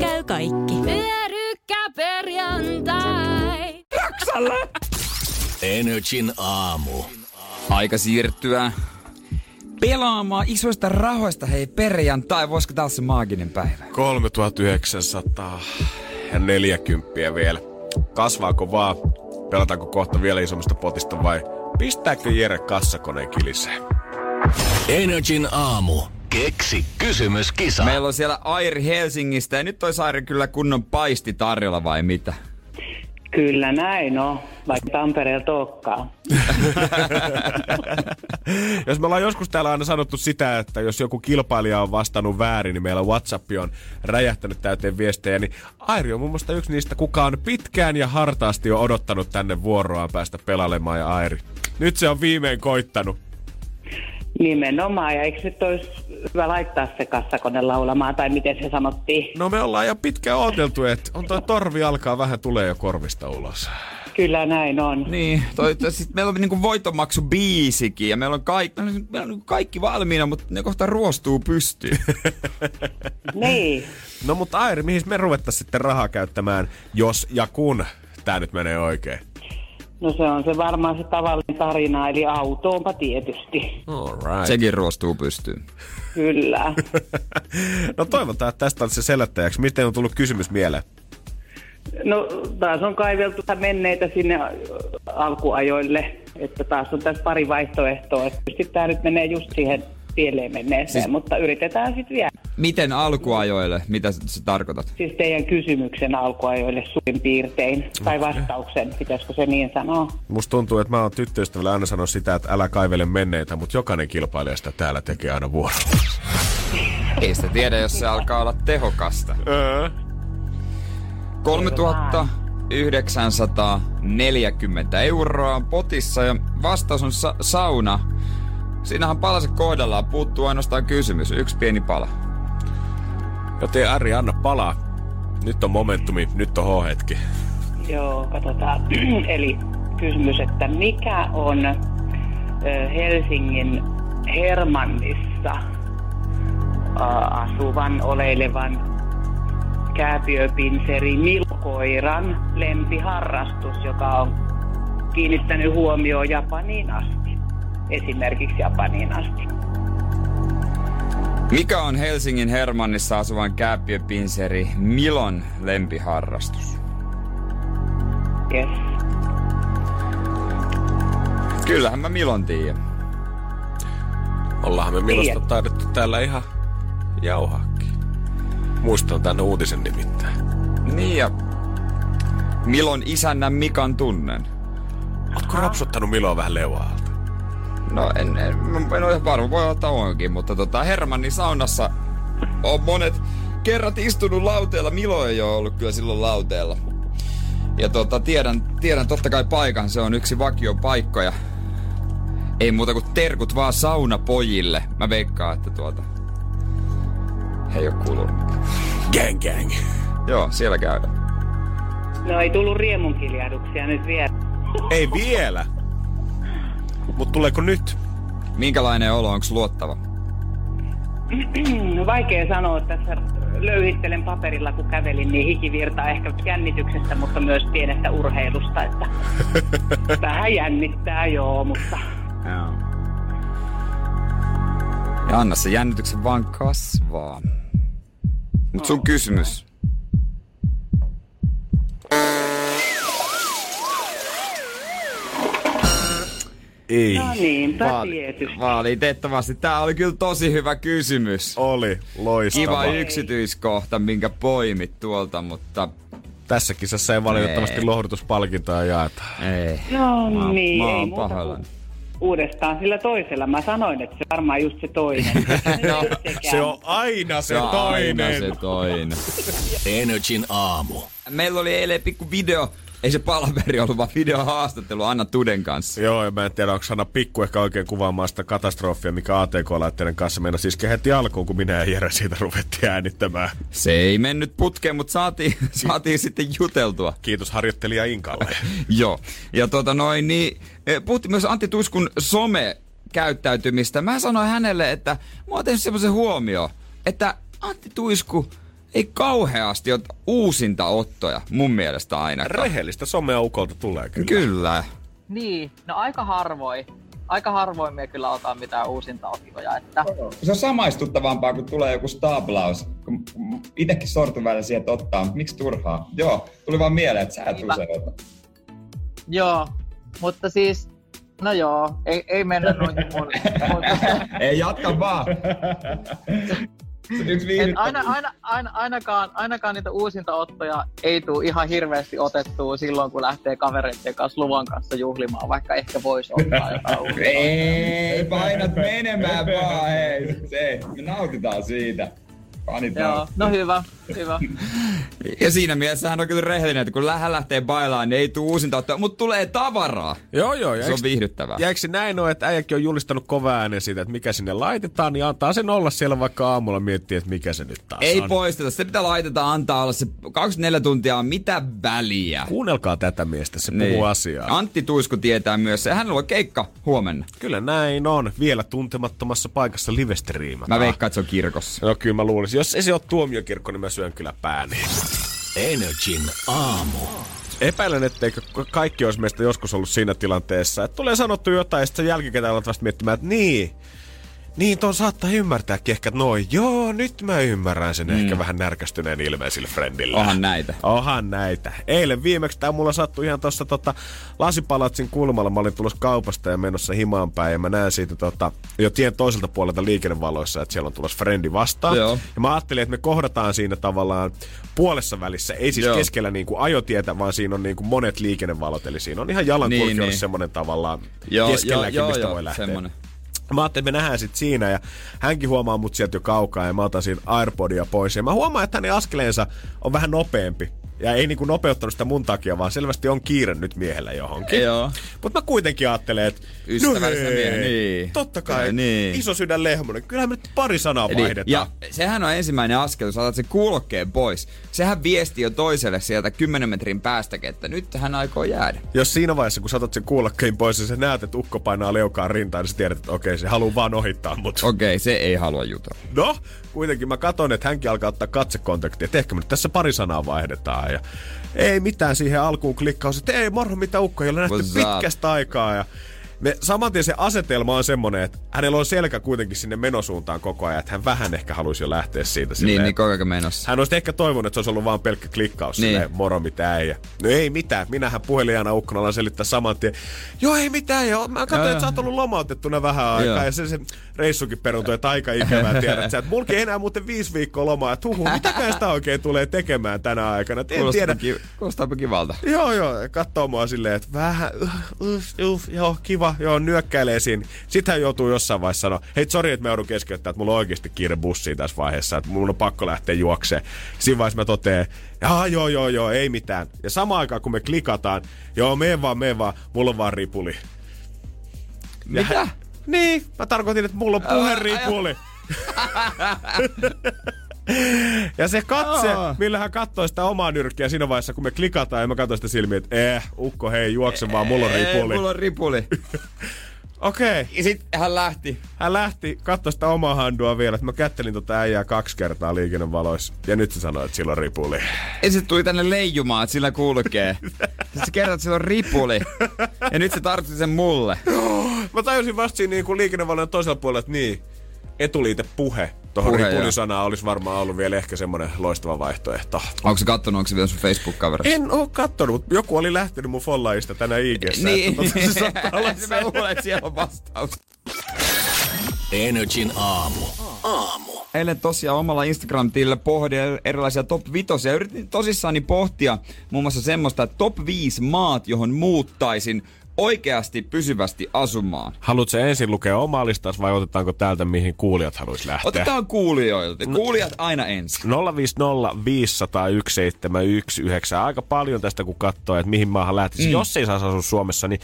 Käy kaikki. Pyörykkäperjantai. Energin aamu. Aika siirtyä pelaamaan isoista rahoista. Hei perjantai, voisiko olla se maaginen päivä? 3940 vielä. Kasvaako vaan? Pelataanko kohta vielä isommasta potista vai pistääkö Jere kassakoneen kiliseen? Energin aamu. Keksi kysymyskisa. Meillä on siellä Airi Helsingistä ja nyt toi Airi kyllä kunnon paisti tarjolla vai mitä? Kyllä näin on, vaikka Tampereelta olekaan. jos me ollaan joskus täällä aina sanottu sitä, että jos joku kilpailija on vastannut väärin, niin meillä WhatsApp on räjähtänyt täyteen viestejä, niin Airi on muun muassa yksi niistä, kuka on pitkään ja hartaasti jo odottanut tänne vuoroaan päästä pelailemaan ja Airi. Nyt se on viimein koittanut. Nimenomaan, ja eikö nyt olisi hyvä laittaa se kassakone laulamaan, tai miten se sanottiin? No me ollaan jo pitkään odoteltu, että on toi torvi alkaa vähän tulee jo korvista ulos. Kyllä näin on. Niin, toi, toi, sit meillä on niinku voitonmaksu biisikin ja meillä on, kaikki, meillä on niinku kaikki valmiina, mutta ne kohta ruostuu pystyyn. Niin, No mutta Airi, mihin me ruvettaisiin sitten rahaa käyttämään, jos ja kun tämä nyt menee oikein? No se on se varmaan se tavallinen tarina, eli autoonpa tietysti. Alright. Sekin ruostuu pystyyn. Kyllä. no toivotaan, että tästä on se selättäjäksi. Miten on tullut kysymys mieleen? No taas on kaiveltu menneitä sinne alkuajoille, että taas on tässä pari vaihtoehtoa. että Tietysti tämä nyt menee just siihen pieleen menneeseen, Siis- mutta yritetään sitten vielä. Miten alkuajoille? Mitä sä sä tarkoitat? Siis teidän kysymyksen alkuajoille suurin piirtein, tai vastauksen, pitäisikö se niin sanoa? Musta tuntuu, että mä oon tyttöystävälle aina sanonut sitä, että älä kaivele menneitä, mutta jokainen kilpailija sitä täällä tekee aina vuorolla. Ei sitä tiedä, jos se alkaa olla tehokasta. 3940 euroa on potissa ja vastaus on sa- sauna. Siinähän palase kohdallaan, puuttuu ainoastaan kysymys, yksi pieni pala. Joten Ari, anna palaa. Nyt on momentumi, nyt on H-hetki. Joo, katsotaan. Eli kysymys, että mikä on Helsingin Hermannissa asuvan, oleilevan kääpiöpinseri Milkoiran lempiharrastus, joka on kiinnittänyt huomioon Japaniin asti. Esimerkiksi Japaniin asti. Mikä on Helsingin Hermannissa asuvan kääpiöpinseri Milon lempiharrastus? Yes. Kyllähän mä Milon tiedän. Ollaan me Milosta taidettu täällä ihan jauhaakin. Muistan tänne uutisen nimittäin. Niin ja Milon isännän Mikan tunnen. Ootko rapsuttanut Miloa vähän leuaalta? No en, en, en ole ihan varma, voi ottaa onkin, mutta tota Hermannin saunassa on monet kerrat istunut lauteella. Milo ei ole ollut kyllä silloin lauteella. Ja tota, tiedän, tiedän totta kai paikan, se on yksi vakiopaikkoja. Ei muuta kuin terkut vaan saunapojille. Mä veikkaan, että tuota... He ei oo kuulunut. Gang gang. Joo, siellä käydään. No ei tullut riemunkiljahduksia nyt vielä. Ei vielä. Mut tuleeko nyt? Minkälainen olo, onks luottava? No vaikea sanoa, tässä löyhittelen paperilla kun kävelin, niin hiki virtaa ehkä jännityksestä, mutta myös pienestä urheilusta, että vähän jännittää joo, mutta Joo. Ja anna se jännityksen vaan kasvaa. Mut sun kysymys. Ei. no niinpä Vaali- tietysti. Valitettavasti. Tää oli kyllä tosi hyvä kysymys. Oli loistava. Kiva yksityiskohta, minkä poimit tuolta, mutta Tässä kisassa ei valitettavasti Ei. lohdutuspalkintoa jaeta. ei. No Mä, niin, mä ei oon muuta uudestaan sillä toisella. Mä sanoin, että se varmaan just se toinen. no, Se on aina se, Se on toinen. aina se toinen. Energin aamu. Meillä oli eilen pikku video, ei se palaveri ollut, vaan videohaastattelu Anna Tuden kanssa. Joo, ja mä en tiedä, onko Sanna Pikku ehkä oikein kuvaamaan sitä katastrofia, mikä ATK-laitteiden kanssa meina siis heti alkuun, kun minä ja Jere siitä ruvettiin äänittämään. Se ei mennyt putkeen, mutta saatiin, saatiin sitten juteltua. Kiitos harjoittelija Inkalle. Joo. Ja tota noin, niin eh, puhuttiin myös Antti Tuiskun some käyttäytymistä. Mä sanoin hänelle, että mä oon tehnyt semmoisen huomio, että Antti Tuisku ei kauheasti ole uusinta ottoja, mun mielestä ainakaan. Rehellistä someukolta tulee kyllä. Kyllä. Niin, no aika harvoin. Aika harvoin me kyllä otan mitään uusinta ottoja, että Se on samaistuttavampaa, kun tulee joku stablaus. Itekin sortun välillä siihen, että ottaa, mutta miksi turhaa? Joo, tuli vaan mieleen, että sä et Niinpä. usein ota. joo. Mutta siis, no joo, ei, ei mennä noihin mun, mun ei, jatka vaan. Yksi Et aina, aina, aina, ainakaan, ainakaan niitä uusinta ottoja ei tule ihan hirveästi otettua silloin, kun lähtee kavereiden kanssa luvan kanssa juhlimaan, vaikka ehkä voisi ottaa jotain. Ei, painat menemään vaan, hei. Se, me nautitaan siitä. Fanit Joo, nauttii. no hyvä, hyvä. Ja siinä mielessä hän on kyllä rehellinen, että kun hän lähtee bailaan, niin ei tule uusinta ottaa, mutta tulee tavaraa. Joo, joo. Se on viihdyttävää. Ja eikö se näin ole, että äijäkin on julistanut kova äänen siitä, että mikä sinne laitetaan, niin antaa sen olla siellä vaikka aamulla miettiä, että mikä se nyt taas Ei on. poisteta. Se pitää laiteta, antaa olla se 24 tuntia on mitä väliä. Kuunnelkaa tätä miestä, se puhuu Niin. asiaa. Antti Tuisku tietää myös. Hänellä on keikka huomenna. Kyllä näin on. Vielä tuntemattomassa paikassa livestriimataan. Mä veikkaan, että se on kirkossa. No kyllä mä Jos ei se ole tuomiokirkko, niin mä syön kyllä pääni. Energin aamu. Epäilen, etteikö kaikki olisi meistä joskus ollut siinä tilanteessa, että tulee sanottu jotain ja sitten jälkikäteen alat vasta miettimään, että niin, niin ton saattaa ymmärtääkin ehkä, että noin, joo, nyt mä ymmärrän sen mm. ehkä vähän närkästyneen ilmeen sille friendille. Onhan näitä. Onhan näitä. Eilen viimeksi tämä mulla sattui ihan tuossa tota, lasipalatsin kulmalla. Mä olin tulossa kaupasta ja menossa himaan päin ja mä näen siitä tota, jo tien toiselta puolelta liikennevaloissa, että siellä on tulossa frendi vastaan. Joo. Ja mä ajattelin, että me kohdataan siinä tavallaan puolessa välissä. Ei siis Joo. keskellä niin kuin ajotietä, vaan siinä on niin kuin monet liikennevalot. Eli siinä on ihan jalankulkijoille Niin, niin, niin. semmoinen tavallaan Joo, keskelläkin, joo, mistä joo, voi lähteä. semmonen. Mä ajattelin, että me nähdään sit siinä ja hänkin huomaa mut sieltä jo kaukaa ja mä otan siinä Airpodia pois. Ja mä huomaan, että hänen askeleensa on vähän nopeampi. Ja ei niinku nopeuttanut sitä mun takia, vaan selvästi on kiire nyt miehellä johonkin. Joo. Mutta mä kuitenkin ajattelen, että Ystävällisenä no hei, miehenä, niin. Totta kai, Niin. iso sydän lehmonen. Kyllähän me nyt pari sanaa Eli, vaihdetaan. ja sehän on ensimmäinen askel, jos otat sen kuulokkeen pois. Sehän viesti jo toiselle sieltä 10 metrin päästäkin, että nyt hän aikoo jäädä. Jos siinä vaiheessa, kun sä otat sen kuulokkein pois ja sä näet, että ukko painaa leukaan rintaan, niin sä tiedät, että okei, se haluaa vaan ohittaa mut. Okei, se ei halua jutella. No, kuitenkin mä katon, että hänkin alkaa ottaa katsekontaktia, että ehkä me nyt tässä pari sanaa vaihdetaan. Ja ei mitään siihen alkuun klikkaus, että ei moro mitä ukko, ei ole nähty What's pitkästä aikaa. Ja me, saman tien se asetelma on semmonen, että hänellä on selkä kuitenkin sinne menosuuntaan koko ajan, että hän vähän ehkä haluaisi jo lähteä siitä Niin, silleen, niin koko ajan menossa. hän olisi ehkä toivonut, että se olisi ollut vaan pelkkä klikkaus niin. Niin. silleen, moro mitä ei. No ei mitään, minähän puhelijana ukkona alan selittää saman tien. Joo ei mitään, joo. Mä katsoin, että sä oot ollut lomautettuna vähän aikaa Joo. ja se, se reissukin peruntui, että aika ikävää tiedät sä. Että mulki enää muuten viisi viikkoa lomaa, että huhu, mitäkään sitä oikein tulee tekemään tänä aikana. Et En tiedä. Ki- kuulostaapa kivalta. Joo, joo, katsoo mua silleen, että vähän, uh, uh, uh, joo, kiva, joo, nyökkäilee siinä. Sitten hän joutuu jossain vaiheessa sanoa, hei, sori, että mä joudun keskeyttämään, että mulla on oikeasti kiire bussiin tässä vaiheessa, että mun on pakko lähteä juokseen. Siinä vaiheessa mä totean, Jaa, joo, joo, joo, ei mitään. Ja samaan aikaan, kun me klikataan, joo, mene vaan, mene vaan, mulla on vaan ripuli. Mitä? Niin, mä tarkoitin, että mulla on puheripuli. ja se katse, Aa. millä hän katsoi sitä omaa nyrkkiä siinä vaiheessa, kun me klikataan ja mä katsoin sitä silmiä, että eh, ukko, hei, juokse vaan, mulla on ripuli. mulla on ripuli. Okei. Okay. Ja sit hän lähti. Hän lähti, katsoi sitä omaa handua vielä, että mä kättelin tota äijää kaksi kertaa liikennevaloissa. Ja nyt se sanoi, että sillä on ripuli. Ja sit tuli tänne leijumaan, että sillä kulkee. Sitten se kertoo, että sillä on ripuli. Ja nyt se tarvitsi sen mulle. Mä tajusin vasta siinä niin liikennevalojen toisella puolella, että niin, etuliite puhe tuohon Puhe, ripulisanaan olisi varmaan ollut vielä ehkä semmoinen loistava vaihtoehto. Onko se kattonut, onko se vielä sun Facebook-kaverissa? En oo kattonut, mutta joku oli lähtenyt mun follaista tänä ig Niin, se saattaa olla mä luulen, että siellä on vastaus. Energin aamu. Aamu. Eilen tosiaan omalla Instagram-tilillä pohdin erilaisia top 5 ja yritin tosissaan pohtia muun muassa semmoista, että top 5 maat, johon muuttaisin oikeasti pysyvästi asumaan. Haluatko ensin lukea omaa listas vai otetaanko täältä, mihin kuulijat haluaisi lähteä? Otetaan kuulijoilta. Kuulijat aina ensin. 050 501 719. Aika paljon tästä, kun katsoo, että mihin maahan lähtisi. Mm. Jos ei saisi asua Suomessa, niin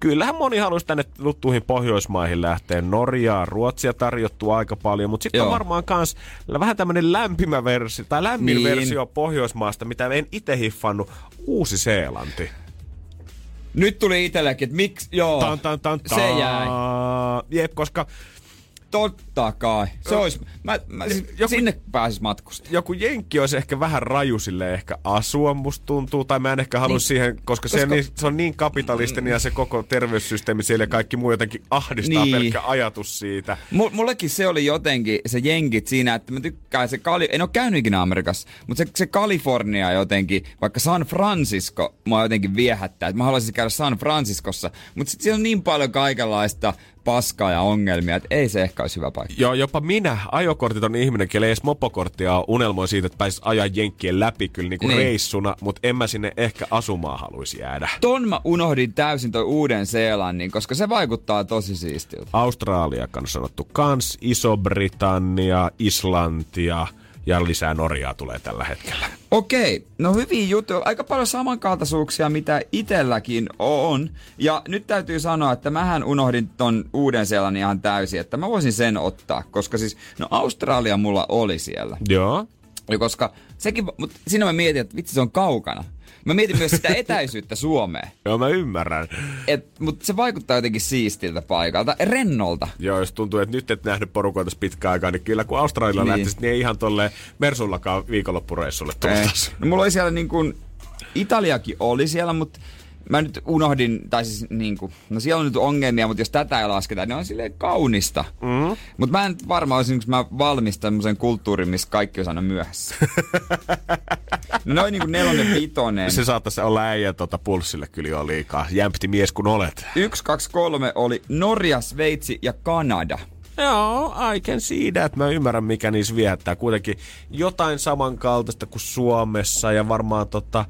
kyllähän moni haluaisi tänne tuttuihin Pohjoismaihin lähteä. Norjaa, Ruotsia tarjottu aika paljon, mutta sitten on varmaan kans vähän tämmöinen lämpimä versio, tai lämmin Niin. versio Pohjoismaasta, mitä en itse hiffannut. Uusi-Seelanti. Nyt tuli itsellekin, että miksi, joo, Tan, tan, tan, tan. se jäi. Jep, koska Totta kai. Se olisi, mä, mä siis Joku- sinne pääsis matkustamaan. joku jenkki olisi ehkä vähän raju sille ehkä asua, musta tuntuu. Tai mä en ehkä halua niin. siihen, koska, Se, on Koska- niin, se on niin kapitalistinen ja se koko terveyssysteemi siellä ja kaikki muu jotenkin ahdistaa. Niin. pelkkä ajatus siitä. M- mullekin se oli jotenkin se jenkit siinä, että mä tykkään se Kali... En ole käynyt ikinä Amerikassa, mutta se, se Kalifornia jotenkin, vaikka San Francisco, mua jotenkin viehättää. Että mä haluaisin käydä San Franciscossa, mutta sitten siellä on niin paljon kaikenlaista paskaa ja ongelmia, että ei se ehkä olisi hyvä paikka. Joo, jopa minä, ajokortit on ihminen, kelle edes mopokorttia ole, unelmoin siitä, että pääsis ajaa jenkkien läpi kyllä niin kuin niin. Niin. reissuna, mutta en mä sinne ehkä asumaan haluaisi jäädä. Ton mä unohdin täysin toi uuden Seelannin, koska se vaikuttaa tosi siistiltä. Australia on sanottu kans, Iso-Britannia, Islantia ja lisää Norjaa tulee tällä hetkellä. Okei, no hyviä juttuja. Aika paljon samankaltaisuuksia, mitä itelläkin on. Ja nyt täytyy sanoa, että mähän unohdin ton uuden Seelannin ihan täysin, että mä voisin sen ottaa. Koska siis, no Australia mulla oli siellä. Joo. Ja koska sekin, mutta siinä mä mietin, että vitsi se on kaukana. Mä mietin myös sitä etäisyyttä Suomeen. Joo, mä ymmärrän. Et, mutta se vaikuttaa jotenkin siistiltä paikalta, rennolta. Joo, jos tuntuu, että nyt et nähnyt porukoita tässä pitkään aikaa, niin kyllä kun Australialla niin. Niin. lähtisit, niin ei ihan tolle Mersullakaan viikonloppureissulle tultaisi. No mulla oli siellä niin kuin, Italiakin oli siellä, mutta mä nyt unohdin, tai siis niin kuin, no siellä on nyt ongelmia, mutta jos tätä ei lasketa, niin on silleen kaunista. Mm. Mutta mä en varmaan olisin, kun mä valmis tämmöisen kulttuurin, missä kaikki on aina myöhässä. no noin niinku nelonen, vitonen. Se saattaisi olla äijä tota pulssille kyllä jo liikaa. Jämpti mies kun olet. Yksi, kaksi, kolme oli Norja, Sveitsi ja Kanada. Joo, I can see that. Mä ymmärrän, mikä niissä viehättää. Kuitenkin jotain samankaltaista kuin Suomessa ja varmaan tota,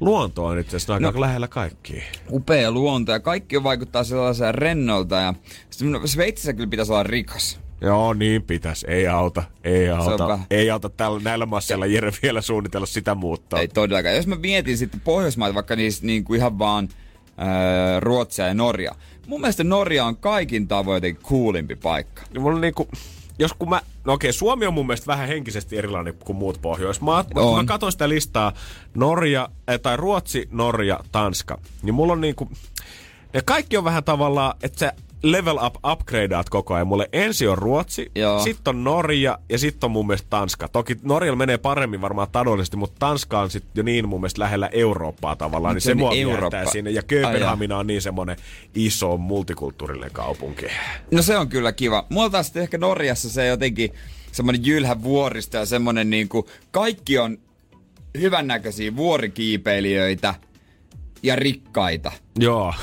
luonto on itse asiassa aika no. lähellä kaikkia. Upea luonto ja kaikki vaikuttaa sellaisen rennolta. Ja sitten Sveitsissä kyllä pitäisi olla rikas. Joo, niin pitäisi. Ei auta. Ei auta. vähän- Ei auta tällä, näillä masseilla Jere vielä suunnitella sitä muuttoa. Ei todellakaan. Jos mä mietin sitten Pohjoismaita, vaikka niissä niin kuin ihan vaan ää, Ruotsia ja Norja. Mun mielestä Norja on kaikin tavoin jotenkin coolimpi paikka. Niin mulla on niinku, jos kun mä, no okei, Suomi on mun mielestä vähän henkisesti erilainen kuin muut Pohjoismaat. Mutta kun mä katson sitä listaa, Norja, eh, tai Ruotsi, Norja, Tanska, niin mulla on niinku, ne kaikki on vähän tavallaan, että sä level up, upgradeaat koko ajan. Mulle ensin on Ruotsi, sitten on Norja ja sitten on mun mielestä Tanska. Toki Norjalla menee paremmin varmaan taloudellisesti, mutta Tanska on sitten jo niin mun mielestä lähellä Eurooppaa tavallaan, niin Se on mua niin Eurooppa. Sinne. Ja Kööpenhamina on niin semmonen iso multikulttuurillinen kaupunki. No se on kyllä kiva. Mulla taas ehkä Norjassa se jotenkin semmonen jylhä vuoristo ja semmonen niinku, kaikki on hyvännäköisiä vuorikiipeilijöitä ja rikkaita. Joo.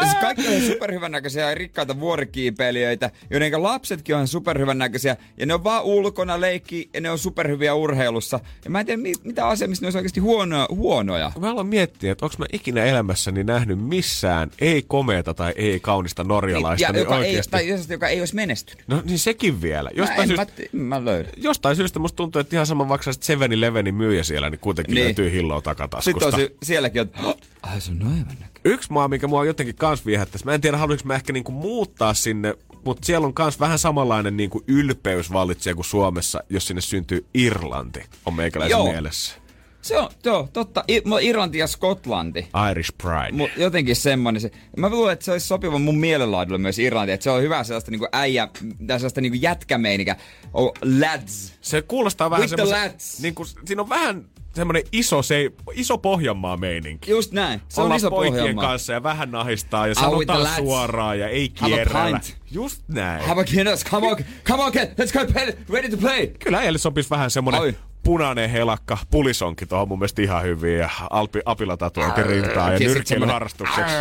Siis kaikki on superhyvännäköisiä ja rikkaita vuorikiipeilijöitä, joiden lapsetkin on superhyvännäköisiä, ja ne on vaan ulkona leikki, ja ne on superhyviä urheilussa. Ja mä en tiedä, mi- mitä asiaa, missä ne olisi oikeasti huonoja. huonoja. Mä aloin miettiä, että onko mä ikinä elämässäni nähnyt missään ei komeeta tai ei kaunista norjalaista. ja niin joka, ei, oikeasti. tai sellaista, joka ei olisi menestynyt. No niin sekin vielä. Mä, Jostain, en, syystä, mä, mä löydän. jostain syystä musta tuntuu, että ihan sama vaikka sä 7-Elevenin myyjä siellä, niin kuitenkin Niin. löytyy hilloa Sitten takataskusta. on se, sielläkin, että ai se on noin hyvännäköinen. Yksi maa, mikä mua jotenkin kans viehättäisi. Mä en tiedä, haluaisinko mä ehkä niinku muuttaa sinne, mutta siellä on kans vähän samanlainen niinku ylpeys vallitsee kuin Suomessa, jos sinne syntyy Irlanti, on meikäläisen Joo. mielessä. Se on, joo, totta. I, Irlanti ja Skotlanti. Irish Pride. Mu, jotenkin semmonen se. Mä luulen, että se olisi sopiva mun mielenlaadulle myös Irlanti. Että se on hyvä sellaista niinku äijä, tai sellaista niinku jätkämeinikä. Oh, lads. Se kuulostaa vähän With the semmoisen, lads. niin kuin, siinä on vähän semmoinen iso, se, iso Pohjanmaa meininki. Just näin. Se Ollaan on iso poikien Pohjanmaa. kanssa ja vähän nahistaa ja the sanotaan suoraan ja ei kierrellä. Just näin. Have a Guinness, come on, come on, kid, let's go, play, ready to play. Kyllä äijälle sopisi vähän semmonen Oi. punainen helakka, pulisonki tuohon mun mielestä ihan hyvin ja alpi, apilatatuointi rintaa ja nyrkkeilyharrastukseksi.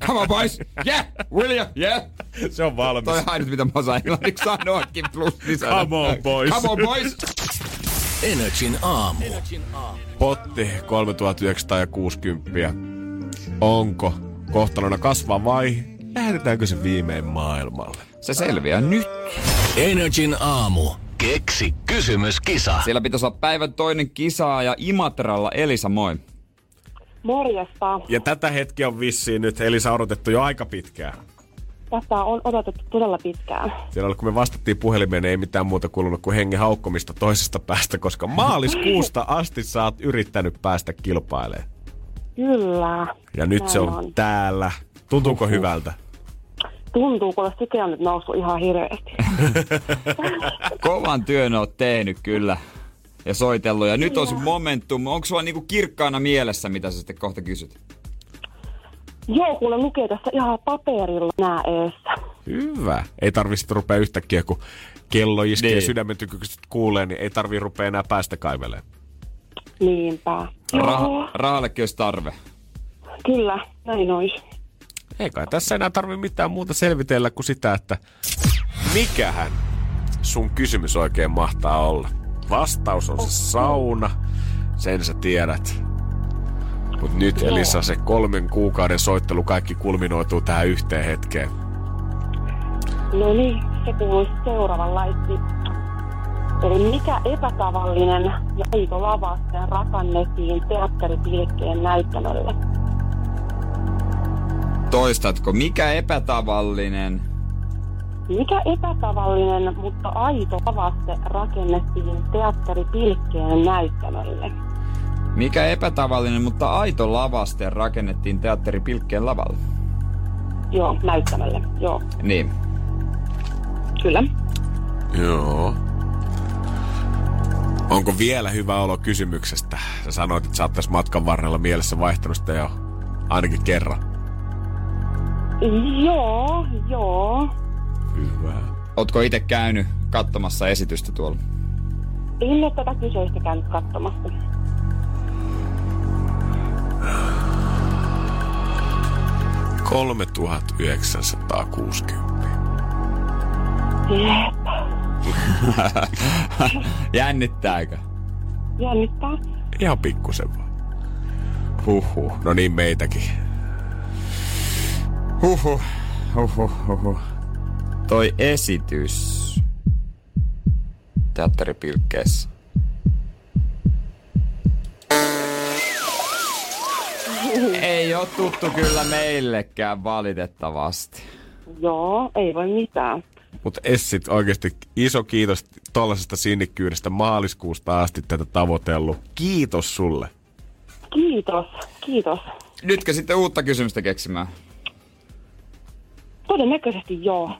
Come on, boys. Yeah, William, yeah. Se on valmis. Toi on ainut, mitä mä osaan englanniksi sanoakin plus lisää. Come on, boys. Come on, boys. Energin aamu. Potti 3960. Onko kohtalona kasvaa vai lähetetäänkö se viimein maailmalle? Se selviää nyt. Energin aamu. Keksi kysymyskisa. Siellä pitäisi olla päivän toinen kisaaja Imatralla. Elisa, moi. Morjesta. Ja tätä hetkeä on vissiin nyt Elisa odotettu jo aika pitkään. Tästä on odotettu todella pitkään. Siellä oli, kun me vastattiin puhelimeen, niin ei mitään muuta kuulunut kuin hengen haukkomista toisesta päästä, koska maaliskuusta asti sä oot yrittänyt päästä kilpailemaan. Kyllä. Ja nyt Näin se on, täällä. Tuntuuko hyvältä? Tuntuu, kun syke on nyt noussut ihan hirveästi. Kovan työn oot tehnyt kyllä. Ja soitellut. Ja nyt on sun momentum. Onko sulla niinku kirkkaana mielessä, mitä sä sitten kohta kysyt? Joo, kuule lukee tässä ihan paperilla nää eessä. Hyvä. Ei tarvi sitten rupea yhtäkkiä, kun kello iskee Niin. sydämen tykykset kuulee, niin ei tarvi rupea enää päästä kaivelemaan. Niinpä. Rah- Joo, rahallekin olisi tarve. kyllä, näin ois. Ei kai tässä enää tarvi mitään muuta selvitellä kuin sitä, että mikähän sun kysymys oikein mahtaa olla. Vastaus on se sauna, sen sä tiedät. Mut nyt Joo. Elisa, se kolmen kuukauden soittelu kaikki kulminoituu tähän yhteen hetkeen. No niin, se kuuluisi seuraavanlaisesti. Eli mikä epätavallinen ja aito lavaste rakennettiin teatteripilkkeen näyttämölle? Toistatko? Mikä epätavallinen? Mikä epätavallinen, mutta aito lavaste rakennettiin teatteripilkkeen näyttämölle? Mikä epätavallinen, mutta aito lavaste rakennettiin teatteri Pilkkeen lavalle? Joo, näyttämölle, joo, Niin. kyllä. Joo. Onko vielä hyvä olo kysymyksestä? Sä sanoit, että sä oot tässä matkan varrella mielessä vaihtanut sitä jo ainakin kerran. Joo, joo. Hyvä. Ootko itse käynyt katsomassa esitystä tuolla? En ole tätä kyseistä käynyt katsomassa. Kolme 3960. Jep, Jännittääkö? jännittää. Ihan pikkusen vaan. Huhhuh. No niin meitäkin. Huhhuh. Huhhuh, huhhuh. toi esitys teatteripilkkeessä? Ole tuttu kyllä meillekään valitettavasti. Joo, ei voi mitään. Mutta Essit oikeasti iso kiitos tollasesta sinnikkyydestä maaliskuusta asti tätä tavoitellut. Kiitos sulle. Kiitos, kiitos. Nytkö sitten uutta kysymystä keksimään? Todennäköisesti joo.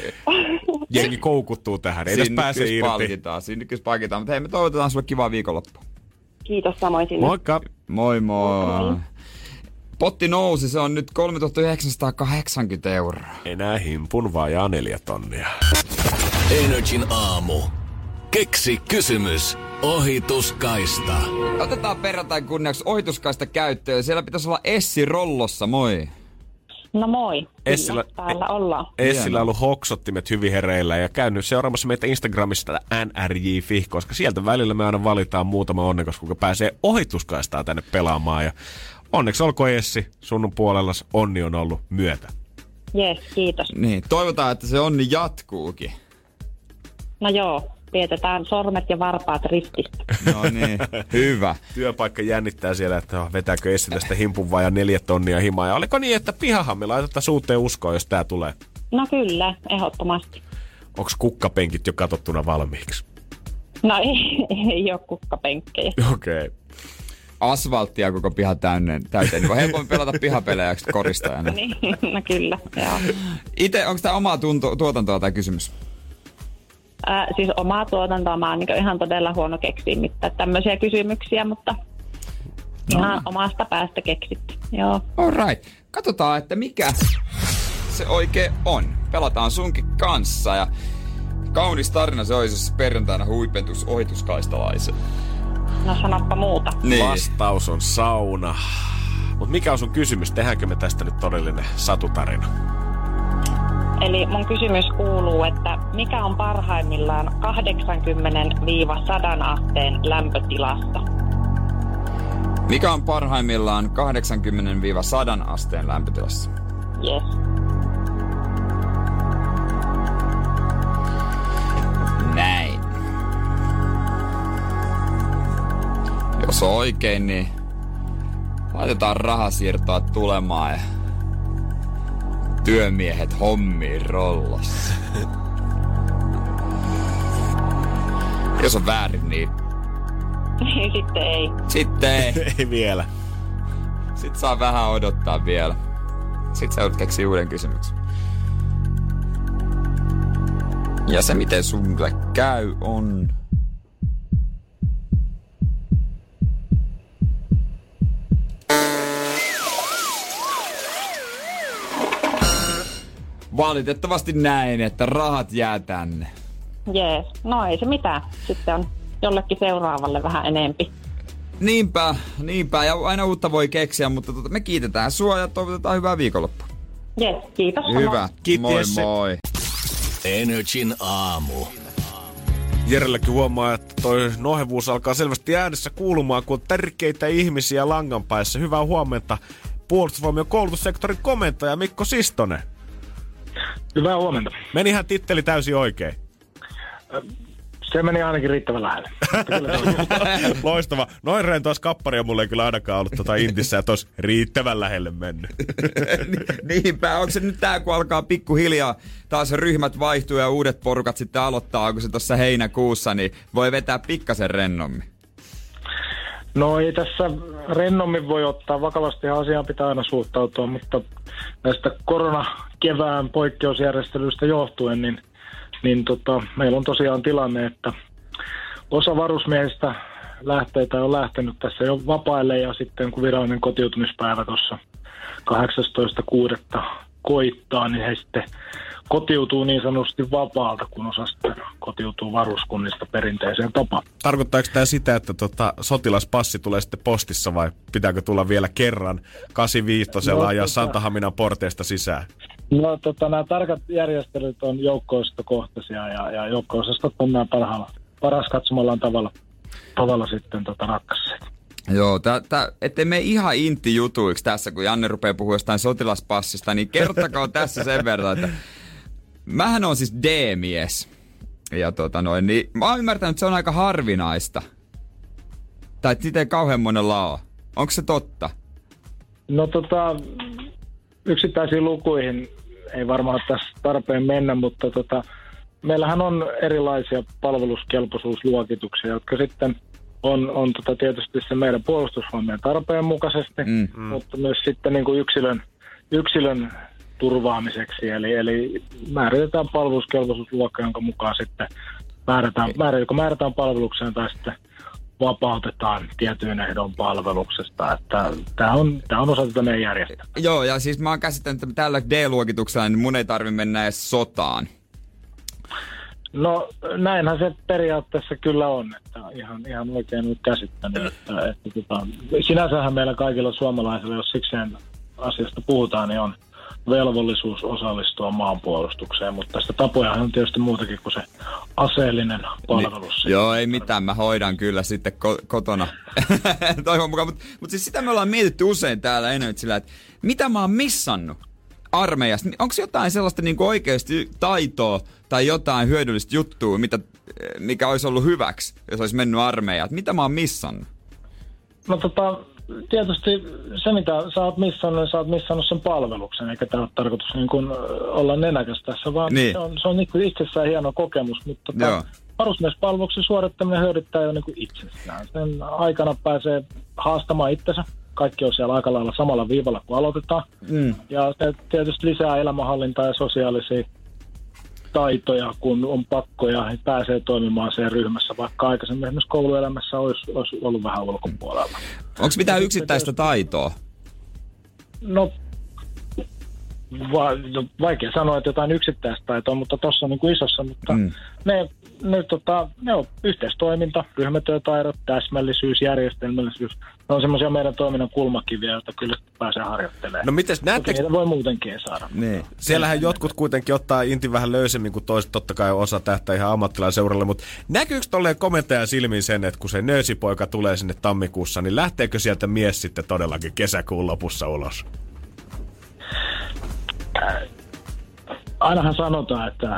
Jengi koukuttuu tähän, ei tästä pääse irti. palkitaan, sinnikkyys palkitaan. Mutta hei, me toivotetaan sulle kivaa viikonloppua. Kiitos samoin sinne. Moikka! Moi moi. Potti nousi, se on nyt 3980 euroa. Enää himpun vajaa neljä tonnia. Energin aamu. Keksi kysymys. Ohituskaista. Otetaan perjantain kunniaksi ohituskaista käyttöön. Siellä pitäisi olla Essi Rollossa, moi. No moi. Essillä, täällä ollaan. Essillä on ollut hoksottimet hyvin hereillä ja käynyt seuraamassa meitä Instagramista NRJ.fi, koska sieltä välillä me aina valitaan muutama onnekas, kuka pääsee ohituskaistaa tänne pelaamaan. Ja onneksi olkoon Essi, sun puolella onni on ollut myötä. Jees, kiitos. Niin, toivotaan, että se onni jatkuukin. No joo, pidetään sormet ja varpaat ristissä. No niin, hyvä. Työpaikka jännittää siellä, että vetääkö Essi tästä himpun vajaa neljä tonnia himaa. Ja oliko niin, että pihahan me laitetaan suuteen uskoon, jos tää tulee? No kyllä, ehdottomasti. Onko kukkapenkit jo katsottuna valmiiksi? No ei, ei ole kukkapenkkejä. Okei. Okay. Asfalttia koko piha täynnä, täyteen. Niin voi helpommin pelata pihapelejä koristajana. niin, no kyllä, joo. Itse, onko tämä omaa tunto, tuotantoa tämä kysymys? Äh, siis omaa tuotantoa mä oon niin ihan todella huono keksiä mitään tämmöisiä kysymyksiä, mutta no. ihan omasta päästä keksitty. Joo. Alright. Katsotaan, että mikä se oikein on. Pelataan sunkin kanssa ja kaunis tarina se olisi, jos perjantaina huipentus ohituskaistalaisen. No sanoppa muuta. Niin. Vastaus on sauna. Mutta mikä on sun kysymys? Tehdäänkö me tästä nyt todellinen satutarina? Eli mun kysymys kuuluu, että mikä on parhaimmillaan 80-100 asteen lämpötilassa? Mikä on parhaimmillaan 80-100 asteen lämpötilassa? Yes. Jos on oikein, niin laitetaan rahasiirtoa tulemaan ja työmiehet hommiin rollassa. Jos on väärin, niin Sitten ei. sitten ei. Ei vielä. Sitten saa vähän odottaa vielä. Sitten sä joudut keksiä uuden kysymyksen. Ja se, miten sulle käy, on... Valitettavasti näin, että rahat jää tänne. Jees. No ei se mitään. Sitten on jollekin seuraavalle vähän enempi. Niinpä, niinpä. Ja aina uutta voi keksiä, mutta tota, me kiitetään sua ja toivotetaan hyvää viikonloppua. Jees, kiitos. Hyvä. Kiitti, moi moi. Energin aamu. Jerelläkin huomaa, että toi nohevuus alkaa selvästi äänessä kuulumaan, kun on tärkeitä ihmisiä langan päässä. Hyvää huomenta. Puolustusvoimien koulutussektorin komentaja Mikko Sistonen. Hyvää huomenta. Menihän titteli täysin oikein. Se meni ainakin riittävän lähelle. Loistava. Noin rentoa skapparia mulle ei kyllä ainakaan ollut tota intissä, että olisi riittävän lähelle mennyt. Ni- Niinpä, onko se nyt tää, kun alkaa pikkuhiljaa taas ryhmät vaihtuu ja uudet porukat sitten aloittaa, onko se tuossa heinäkuussa, niin voi vetää pikkasen rennommin. No ei tässä rennommin voi ottaa. Vakavasti asiaan pitää aina suhtautua, mutta näistä koronakevään poikkeusjärjestelyistä johtuen, niin, niin tota, meillä on tosiaan tilanne, että osa varusmiehistä lähtee tai on lähtenyt tässä jo vapaille ja sitten kun virallinen kotiutumispäivä tuossa 18.6. koittaa, niin he sitten kotiutuu niin sanotusti vapaalta, kun osa sitten kotiutuu varuskunnista perinteiseen tapaan. Tarkoittaako tämä sitä, että tota, sotilaspassi tulee sitten postissa vai pitääkö tulla vielä kerran 85 No, ja tota- Santahaminan porteista sisään? No tota, nämä tarkat järjestelyt on joukko-osastokohtaisia ja, ja joukko-osastot on nämä parhaalla, paras katsomallaan tavalla, tavalla sitten tota, rakkasseet. Joo, tää, tää, ettei me ihan intti jutuiksi tässä, kun Janne rupeaa puhumaan jostain sotilaspassista, niin kertokaa tässä sen verran, että mähän on siis D-mies. Ja tota noin, niin mä oon ymmärtänyt, että se on aika harvinaista. Tai että sitä ei kauhean monella ole. Onko se totta? No tota, yksittäisiin lukuihin ei varmaan tässä tarpeen mennä, mutta tota, meillähän on erilaisia palveluskelpoisuusluokituksia, jotka sitten on, on tota tietysti se meidän puolustusvoimien tarpeen mukaisesti, mm. mutta myös sitten niin kuin yksilön, yksilön turvaamiseksi. Eli, eli määritetään palveluskelpoisuusluokka, jonka mukaan sitten määrätään, määrä, joko määrätään palvelukseen tai sitten vapautetaan tietyn ehdon palveluksesta. Että tämä on, tämä on osa tätä meidän järjestelmää. Joo, ja siis mä oon käsittänyt, että tällä D-luokituksella niin mun ei tarvi mennä edes sotaan. No näinhän se periaatteessa kyllä on, että ihan, ihan oikein nyt käsittänyt. Että, että, tota, sinänsähän meillä kaikilla suomalaisilla, jos sikseen asiasta puhutaan, niin on velvollisuus osallistua maanpuolustukseen, mutta tästä tapoja on tietysti muutakin kuin se aseellinen palvelus. Niin, joo, ei mitään, mä hoidan kyllä sitten ko- kotona toivon mukaan, mutta mut siis sitä me ollaan mietitty usein täällä enemmän sillä, että mitä mä oon missannut armeijasta. Onko jotain sellaista niin oikeasti taitoa tai jotain hyödyllistä juttua, mitä, mikä olisi ollut hyväksi, jos olisi mennyt armeijaan? Mitä mä oon missannut? No tota, tietysti se, mitä sä oot missannut, niin sä oot missannut sen palveluksen, eikä tämä ole tarkoitus niin kuin olla nenäkäs tässä, vaan niin. se on, se on niin kuin itsessään hieno kokemus, mutta tota, varusmiespalveluksen suorittaminen hyödyttää jo niin kuin itsessään. Sen aikana pääsee haastamaan itsensä. Kaikki on siellä aika lailla samalla viivalla, kun aloitetaan. Mm. Ja se tietysti lisää elämänhallintaa ja sosiaalisia taitoja, kun on pakkoja, ja pääsee toimimaan sen ryhmässä, vaikka aikaisemmin esimerkiksi kouluelämässä olisi, olisi ollut vähän ulkopuolella. Onko mitään yksittäistä taitoa? No, va, no, vaikea sanoa, että jotain yksittäistä taitoa, mutta tuossa on niin kuin isossa, mutta mm. ne ne, tota, ne on yhteistoiminta, ryhmätyötaidot, täsmällisyys, järjestelmällisyys. Ne on semmoisia meidän toiminnan kulmakiviä, joita kyllä pääsee harjoittelemaan. No mites, näettekö... Niitä voi muutenkin saada. Niin. Siellähän jotkut kuitenkin ottaa inti vähän löysemmin kuin toiset, totta kai osa tähtää ihan ammattilaiseuralle, mutta näkyykö tolleen komentajan silmiin sen, että kun se nöösipoika tulee sinne tammikuussa, niin lähteekö sieltä mies sitten todellakin kesäkuun lopussa ulos? Ainahan sanotaan, että,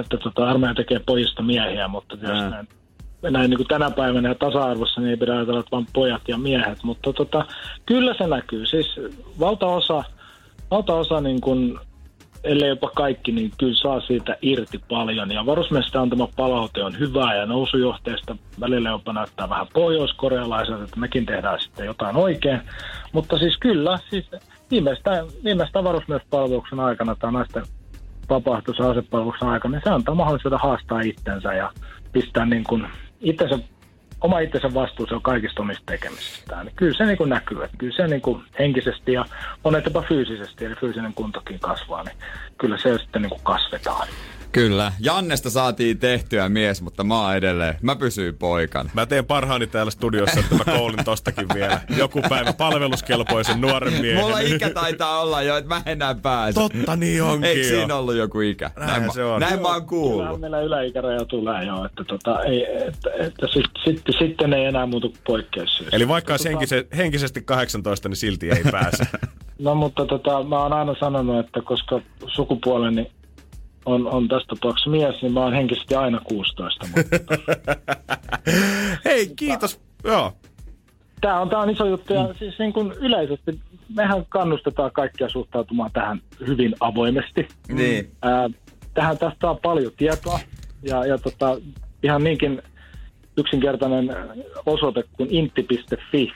että tota, armeija tekee pojista miehiä, mutta tietysti näin, näin niin kuin tänä päivänä ja tasa-arvossa niin ei pidä ajatella, että vain pojat ja miehet, mutta tota, kyllä se näkyy. Siis valtaosa, valtaosa niin kuin, ellei jopa kaikki, niin kyllä saa siitä irti paljon. Ja varusmiesten antama palaute on hyvää ja nousujohteesta välillä jopa näyttää vähän pohjoiskorealaiselta, että mekin tehdään sitten jotain oikein. Mutta siis kyllä, siis viimeistään, viimeistään varusmiespalveluksen aikana tämä naisten vapaaehtoisen asepalveluksen aikana, niin se antaa mahdollisuuden haastaa itsensä ja pistää niin kuin itsensä, oma itsensä vastuussa on kaikista omista tekemisistään. Niin kyllä se niin kuin näkyy, että kyllä se niin kuin henkisesti ja monet jopa fyysisesti, eli fyysinen kuntokin kasvaa, niin kyllä se sitten niin kuin kasvetaan. Kyllä. Jannesta saatiin tehtyä mies, mutta mä oon edelleen. Mä pysyin poikan. Mä teen parhaani täällä studiossa, että mä koulin tostakin vielä. Joku päivä palveluskelpoisen nuoren miehen. Mulla ikä taitaa olla jo, että mä enää pääse. Totta niin onkin Eikö jo. siinä ollut joku ikä? Näin, näin se on. Näin mä oon kuullut. Kyllä meillä yläikäraja tulee jo, että, tota, ei, että, että sitten sit, sitten ei enää muutu poikkeus. Eli vaikka olisi henkise, henkisesti 18, niin silti ei pääse. no mutta tota, mä oon aina sanonut, että koska sukupuoleni on, on tässä tapauksessa mies, niin mä oon henkisesti aina 16. Mutta... Hei, kiitos. Joo. Tämä on, tämä on iso juttu ja mm. siis niin kuin yleisesti mehän kannustetaan kaikkia suhtautumaan tähän hyvin avoimesti. Niin. Ää, tähän tästä on paljon tietoa ja, ja tota, ihan niinkin yksinkertainen osoite kuin intti.fi.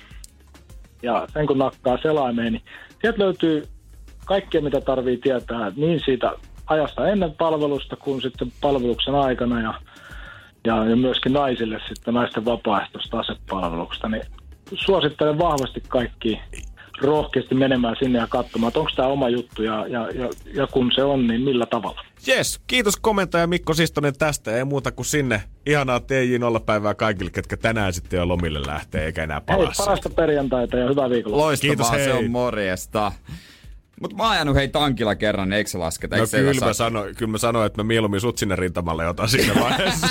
Ja sen kun nakkaa selaimeen, niin sieltä löytyy kaikkea, mitä tarvii tietää niin siitä ajasta ennen palvelusta kuin sitten palveluksen aikana ja, ja, ja myöskin naisille sitten naisten vapaaehtoista asepalveluksesta, niin suosittelen vahvasti kaikki rohkeasti menemään sinne ja katsomaan, että onko tämä oma juttu ja, ja, ja, ja kun se on, niin millä tavalla. Yes, kiitos komentaja Mikko Sistonen tästä. Ei muuta kuin sinne. Ihanaa TJ0-päivää kaikille, ketkä tänään sitten jo lomille lähtee, eikä enää palaa. Hei, parasta perjantaita ja hyvää viikolla. Loistavaa, Kiitos, hei. se on morjesta. Mutta mä oon ajanut hei tankilla kerran, niin eikö se lasketa? No kyllä mä, sano, kyllä mä sanoin, että mä mieluummin sut sinne rintamalle otan siinä vaiheessa.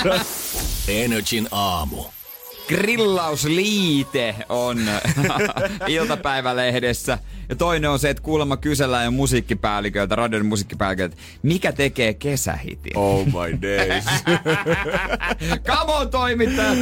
Energin aamu. Grillausliite on iltapäivälehdessä. Ja toinen on se, että kuulemma kysellään jo musiikkipäälliköltä, radion musiikkipäälliköltä, mikä tekee kesähitin. Oh my days. Come on toimittaja,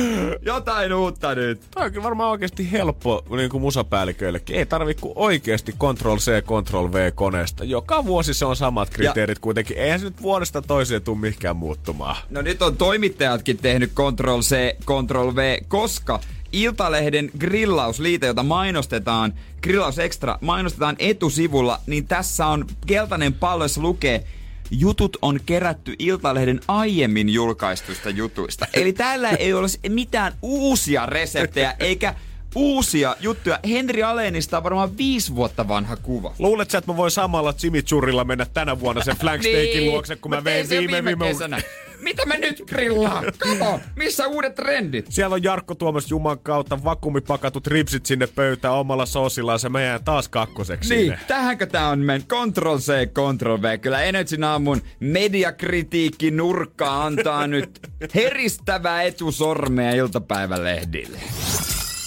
jotain uutta nyt. Tämä on kyllä varmaan oikeasti helppo niin kuin musapäälliköillekin. Ei tarvi kuin oikeasti Ctrl-C, Ctrl-V koneesta. Joka vuosi se on samat kriteerit ja. kuitenkin. Eihän se nyt vuodesta toiseen tule mihinkään muuttumaan. No nyt on toimittajatkin tehnyt Ctrl-C, Ctrl-V, koska Iltalehden grillausliite, jota mainostetaan, Grillaus Extra, mainostetaan etusivulla, niin tässä on keltainen pallo, jossa lukee jutut on kerätty Iltalehden aiemmin julkaistuista jutuista. Eli täällä ei ole mitään uusia reseptejä, eikä uusia juttuja. Henri Alenista on varmaan viisi vuotta vanha kuva. Luuletko, että mä voin samalla Chimichurrilla mennä tänä vuonna sen flank niin, luokse, kun mä vein viime, viime, viime kesänä. Mitä me nyt grillaa? Kato, missä uudet trendit? Siellä on Jarkko Tuomas Juman kautta vakuumipakatut ripsit sinne pöytään omalla soosillaan. Se mä jään taas kakkoseksi Niin, sinne. tähänkö tää on men Ctrl C, Ctrl V. Kyllä Energy aamun mediakritiikki nurkka antaa nyt heristävää etusormea iltapäivälehdille.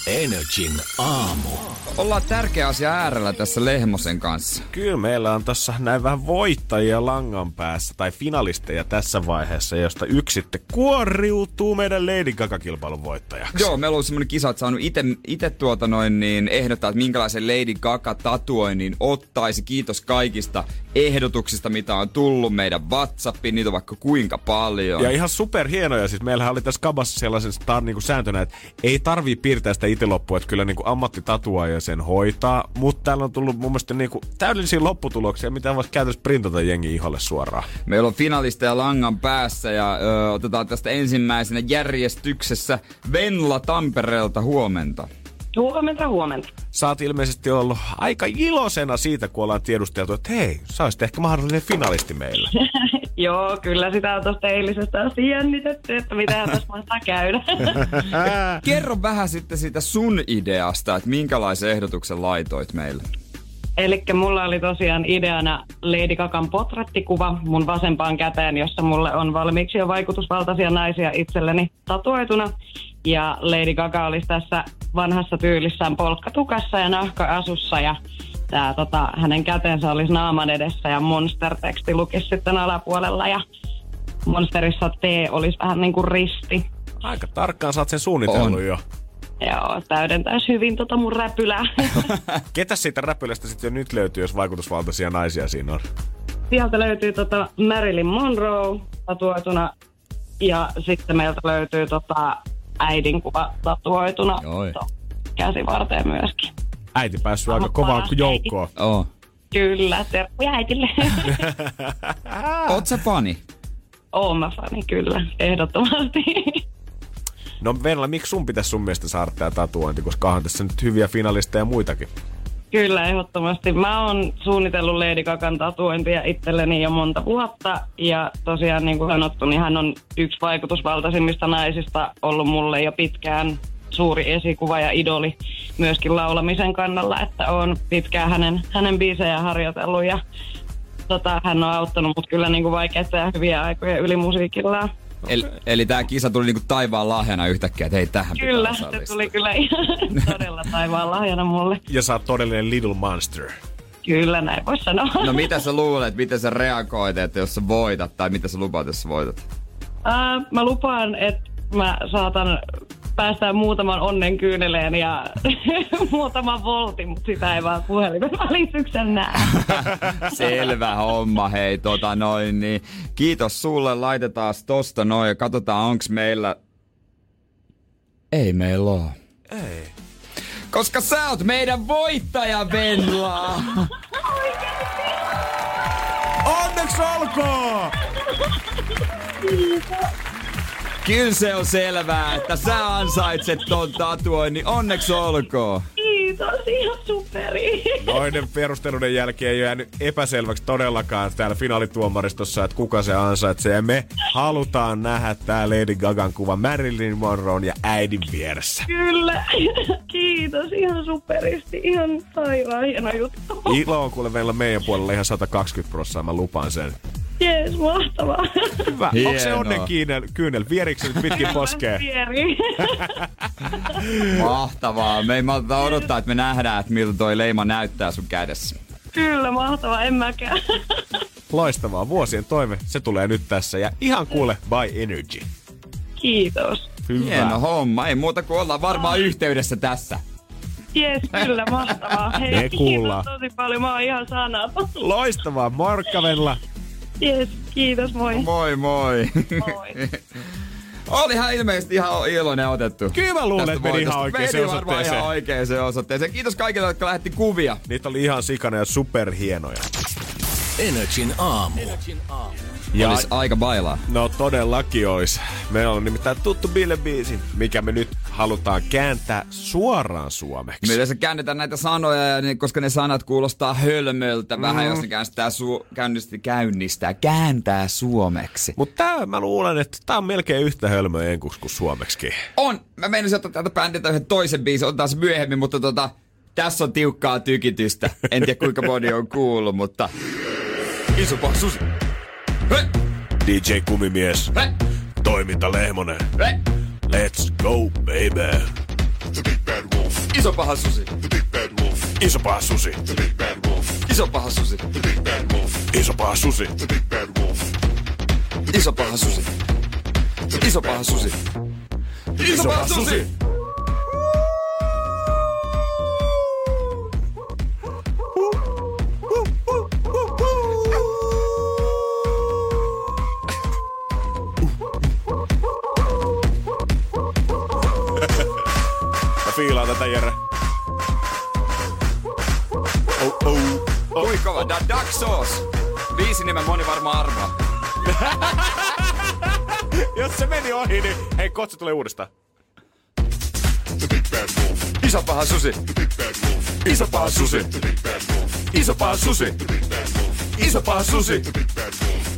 Energin aamu. Ollaan tärkeä asia äärellä tässä Lehmosen kanssa. Kyllä meillä on tässä näin vähän voittajia langan päässä, tai finalisteja tässä vaiheessa, josta yksi sitten kuoriutuu meidän Lady Gaga-kilpailun voittajaksi. Joo, meillä on semmoinen kisa, että saanut itse tuota noin, niin ehdottaa, että minkälaisen Lady Gaga-tatuoinnin ottaisi. Kiitos kaikista ehdotuksista, mitä on tullut meidän WhatsAppiin, niitä on vaikka kuinka paljon. Ja ihan super hienoja, siis meillähän oli tässä kabassa sellaisen tar- niinku sääntönä, että ei tarvii piirtää sitä itse loppua, että kyllä niinku ammattitatuaaja sen hoitaa, mutta täällä on tullut mun mielestä niinku täydellisiä lopputuloksia, mitä voisi käytännössä printata jengi iholle suoraan. Meillä on finalisteja langan päässä ja ö, otetaan tästä ensimmäisenä järjestyksessä Venla Tampereelta huomenta. Huomenta, huomenta. Sä oot ilmeisesti ollut aika iloisena siitä, kun ollaan tiedusteltu, että hei, sä olisit ehkä mahdollinen finalisti meillä. Joo, kyllä sitä on tuosta eilisestä asti jännitetty, että mitä tässä mahtaa käydä. Kerro vähän sitten siitä sun ideasta, että minkälaisen ehdotuksen laitoit meille. Eli mulla oli tosiaan ideana Lady Gagan potrettikuva mun vasempaan käteen, jossa mulle on valmiiksi jo vaikutusvaltaisia naisia itselleni tatuoituna. Ja Lady Gaga olisi tässä vanhassa tyylissään polkkatukassa ja nahka-asussa ja tää, tota, hänen kätensä olisi naaman edessä ja Monster-teksti lukisi sitten alapuolella ja Monsterissa T olisi vähän niin kuin risti. Aika tarkkaan sä oot sen suunnitellut on. jo. Joo, täydentäisi hyvin tota mun räpylää. Ketä siitä räpylästä sitten jo nyt löytyy, jos vaikutusvaltaisia naisia siinä on? Sieltä löytyy tota Marilyn Monroe tatuoituna ja sitten meiltä löytyy tota äidin kuva tatuoituna käsivarteen myöskin. Äiti päässyt aika kovaan joukkoon. Oh. Kyllä, terkkuja äitille. Oot sä fani? Oon mä fani, kyllä, ehdottomasti. No Venla, miksi sun pitäisi sun mielestä saada tää tatuointi, koska onhan tässä nyt hyviä finalisteja ja muitakin. Kyllä, ehdottomasti. Mä oon suunnitellut Lady Gagan tatuointia itselleni jo monta vuotta. Ja tosiaan niin kuin sanottu, niin hän on yksi vaikutusvaltaisimmista naisista ollut mulle jo pitkään suuri esikuva ja idoli myöskin laulamisen kannalla, että on pitkään hänen, hänen biisejä harjoitellut ja tota, hän on auttanut mut kyllä niin kuin vaikeita ja hyviä aikoja yli musiikillaan. Eli, eli tämä kisa tuli niinku taivaan lahjana yhtäkkiä, että hei tähän Kyllä, se tuli kyllä ihan todella taivaan lahjana mulle. Ja sä oot todellinen little monster. Kyllä, näin voisi sanoa. No mitä sä luulet, miten sä reagoit, että jos sä voitat, tai mitä sä lupaat, jos sä voitat? Uh, mä lupaan, että mä saatan päästää muutaman onnen kyyneleen ja muutaman voltin, mutta sitä ei vaan puhelimen välityksen näe. Selvä homma, hei tota noin, niin kiitos sulle, laitetaan tosta noin ja katsotaan onks meillä... Ei meillä oo. Ei. Koska sä oot meidän voittaja, Venla! Onneksi olkoon! Kyllä se on selvää, että sä ansaitset ton tatuoinnin. Onneksi olkoon. Kiitos, ihan superi. Noiden perusteluiden jälkeen ei ole jäänyt epäselväksi todellakaan täällä finaalituomaristossa, että kuka se ansaitsee. Ja me halutaan nähdä tää Lady Gagan kuva Marilyn Monroe ja äidin vieressä. Kyllä, kiitos, ihan superisti, ihan taivaan hieno juttu. Ilo on kuule meillä meidän puolella ihan 120 prosenttia, mä lupaan sen. Jees, mahtavaa. Hyvä. Onko se Hienoa. onnen kyynel, kyynel? Vierikö se nyt pitkin poskea? Vieri. Mahtavaa. Me ei malta odottaa, että me nähdään, että miltä toi leima näyttää sun kädessä. Kyllä, mahtavaa, en mäkään. Loistavaa. Vuosien toive. Se tulee nyt tässä. Ja ihan kuule by energy. Kiitos. Hyvä. Hieno homma. Ei muuta kuin ollaan varmaan yhteydessä tässä. Jees, kyllä, mahtavaa. Hei, Me kuullaan. tosi paljon, mä oon ihan sanaton. Loistavaa. Morkkavella. Jees, kiitos, moi. Moi moi. Moi. Olihan ilmeisesti ihan iloinen otettu. Kyllä mä luulen, että meni ihan Meni varmaan osoitteeseen. ihan oikeaan osoitteeseen. Kiitos kaikille, jotka lähetti kuvia. Niitä oli ihan sikana ja superhienoja. Energin aamu. Ja Olis aika bailaa. No todellakin ois. Me on nimittäin tuttu Bille biisi, mikä me nyt halutaan kääntää suoraan suomeksi. Me yleensä käännetään näitä sanoja, koska ne sanat kuulostaa hölmöltä vähän, jos ne käynnistää, su- käynnistää, käynnistää, kääntää suomeksi. Mutta tää mä luulen, että tää on melkein yhtä hölmöä enkuksi kuin suomeksi. On! Mä meinasin ottaa täältä bändiltä yhden toisen biisin, otetaan se myöhemmin, mutta tota, tässä on tiukkaa tykitystä. En tiedä kuinka moni on kuullut, mutta... Iso susi! Hei! DJ Kumimies, Hei! toiminta Lehmonen. Let's go, baby. Iso paha susi! Iso paha susi. Iso paha susi! Iso paha susi. Iso paha susi! Iso paha susi! Iso paha susi! Tätä Jere. Oh, oh. Oi kova, da Duck Sauce! Biisin nimen moni varmaan arvaa. Jos se meni ohi, niin hei, kotsi tulee uudestaan. Iso paha susi! Iso paha susi. Iso paha susi. Iso paha susi.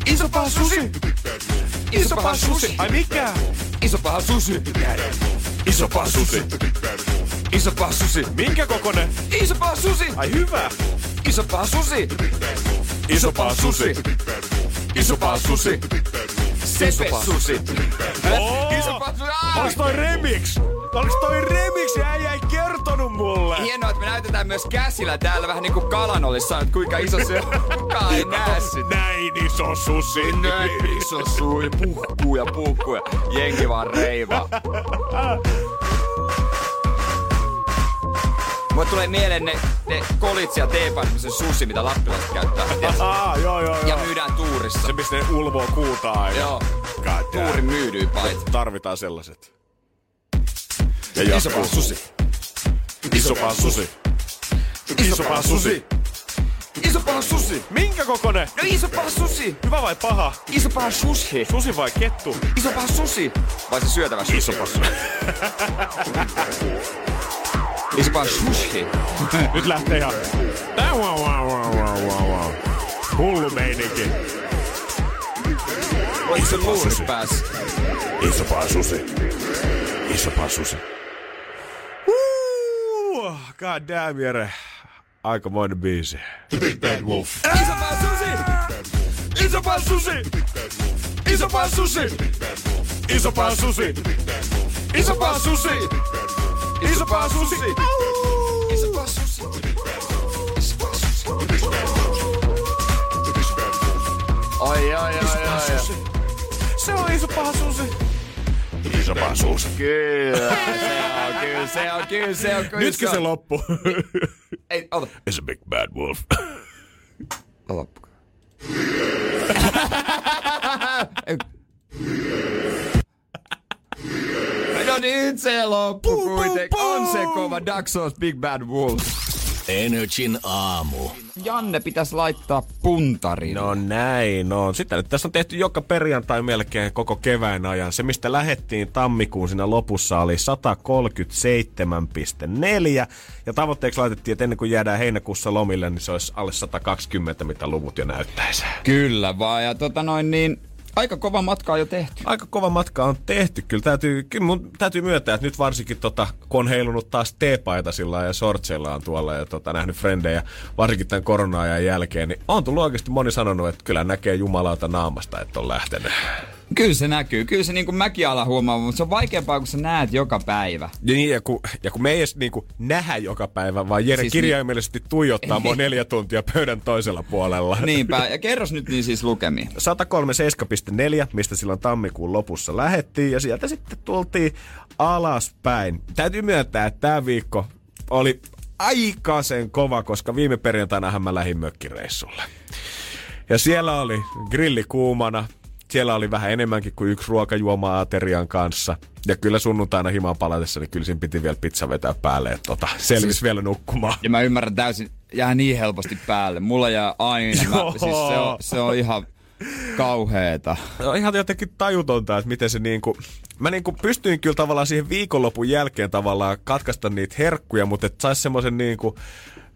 Iso paha susi! Iso paha susi! Ai mikä? Iso paha susi! Iso paha susi. Iso paha susi! Minkä kokonen? Iso paha susi! Ai hyvä. Iso paha susi! Iso paha susi. Iso paha susi. Sepe susi! Oh! Iso paha susi! Aa! Oliks toi remix? Oliks toi remix ja äijä ei kertonut mulle? Hienoa, että me näytetään myös käsillä täällä vähän niinku kalan olissa, että kuinka iso se on. Kukaan ei näe sitä. Näin iso susi. Näin iso sui, puhkuu ja puhkuu ja jengi vaan reiva. Mulle tulee mieleen ne, ne kolitsi ja teepaistamisen susi, mitä lappilaiset käyttää. Aa, joo, joo, joo. Ja myydään tuurissa. Se, mistä ne ulvoo kuutaa aina. Joo. God damn. Tuurin myydyin pait. Tarvitaan sellaiset. Ja Iso jatkuu. paha susi. Iso paha susi. Iso paha susi. Iso paha susi. Minkä kokonen? No iso paha susi. Hyvä vai paha? Iso paha sushi. Susi vai kettu? Iso paha susi. Vai se syötävä sushi? Iso paha susi. Iso paha sushi. Nyt lähtee ihan... Tää wow, wow, wow, wow, wow, wow. Hullu meininki. Voiko se luuri pääs? Iso paha susi. Paha susi. Uh, God damn, Jere. Aikamoinen biisi. Iso paha susi. Iso paha susi! Paha susi! Iso paha susi! Iso paha susi! Iso paha susi! Iso paha susi. Iso paha susi. Oi, oi, oi, oi. Se on iso paha susi! Iso paha susi. Kyllä, se on, kyllä se on, kyllä se on. Kyllä Nytkö se loppuu? Ei, ota. It's a big bad wolf. Loppu. No nyt se loppu kuitenkin. On se kova Dark Souls Big Bad Wolf. Energin aamu. Janne pitäisi laittaa puntariin. No näin on. Sitten nyt tässä on tehty joka perjantai melkein koko kevään ajan. Se, mistä lähettiin tammikuun siinä lopussa, oli 137,4. Ja tavoitteeksi laitettiin, että ennen kuin jäädään heinäkuussa lomille, niin se olisi alle 120, mitä luvut jo näyttäisi. Kyllä vaan. Ja tota noin niin, Aika kova matka on jo tehty. Aika kova matka on tehty. Kyllä täytyy, kyllä mun täytyy myöntää, että nyt varsinkin tota, kun on heilunut taas teepaitasilla ja sortseillaan tuolla ja tota, nähnyt frendejä, varsinkin tämän korona-ajan jälkeen, niin on tullut oikeasti moni sanonut, että kyllä näkee jumalauta naamasta, että on lähtenyt. Kyllä se näkyy. Kyllä se niin kuin mäkin ala huomaa, mutta se on vaikeampaa, kun sä näet joka päivä. Ja, niin, ja, kun, ja kun me ei edes niin kuin, nähdä joka päivä, vaan Jere siis kirjaimellisesti niin... tuijottaa mua neljä tuntia pöydän toisella puolella. Niinpä, ja kerros nyt niin siis lukemia. 137,4, mistä silloin tammikuun lopussa lähettiin, ja sieltä sitten tultiin alaspäin. Täytyy myöntää, että tämä viikko oli aikaisen kova, koska viime perjantaina mä lähdin mökkireissulle. Ja siellä oli grilli kuumana, siellä oli vähän enemmänkin kuin yksi ruokajuoma aterian kanssa. Ja kyllä sunnuntaina himaan palatessa, niin kyllä siinä piti vielä pizza vetää päälle, että tota, selvisi siis, vielä nukkumaan. Ja mä ymmärrän täysin, jää niin helposti päälle. Mulla jää aina. Mä, siis se, on, se on ihan kauheeta. No ihan jotenkin tajutonta, että miten se niinku... Mä niinku pystyin kyllä tavallaan siihen viikonlopun jälkeen tavallaan katkaista niitä herkkuja, mutta että sais semmoisen niinku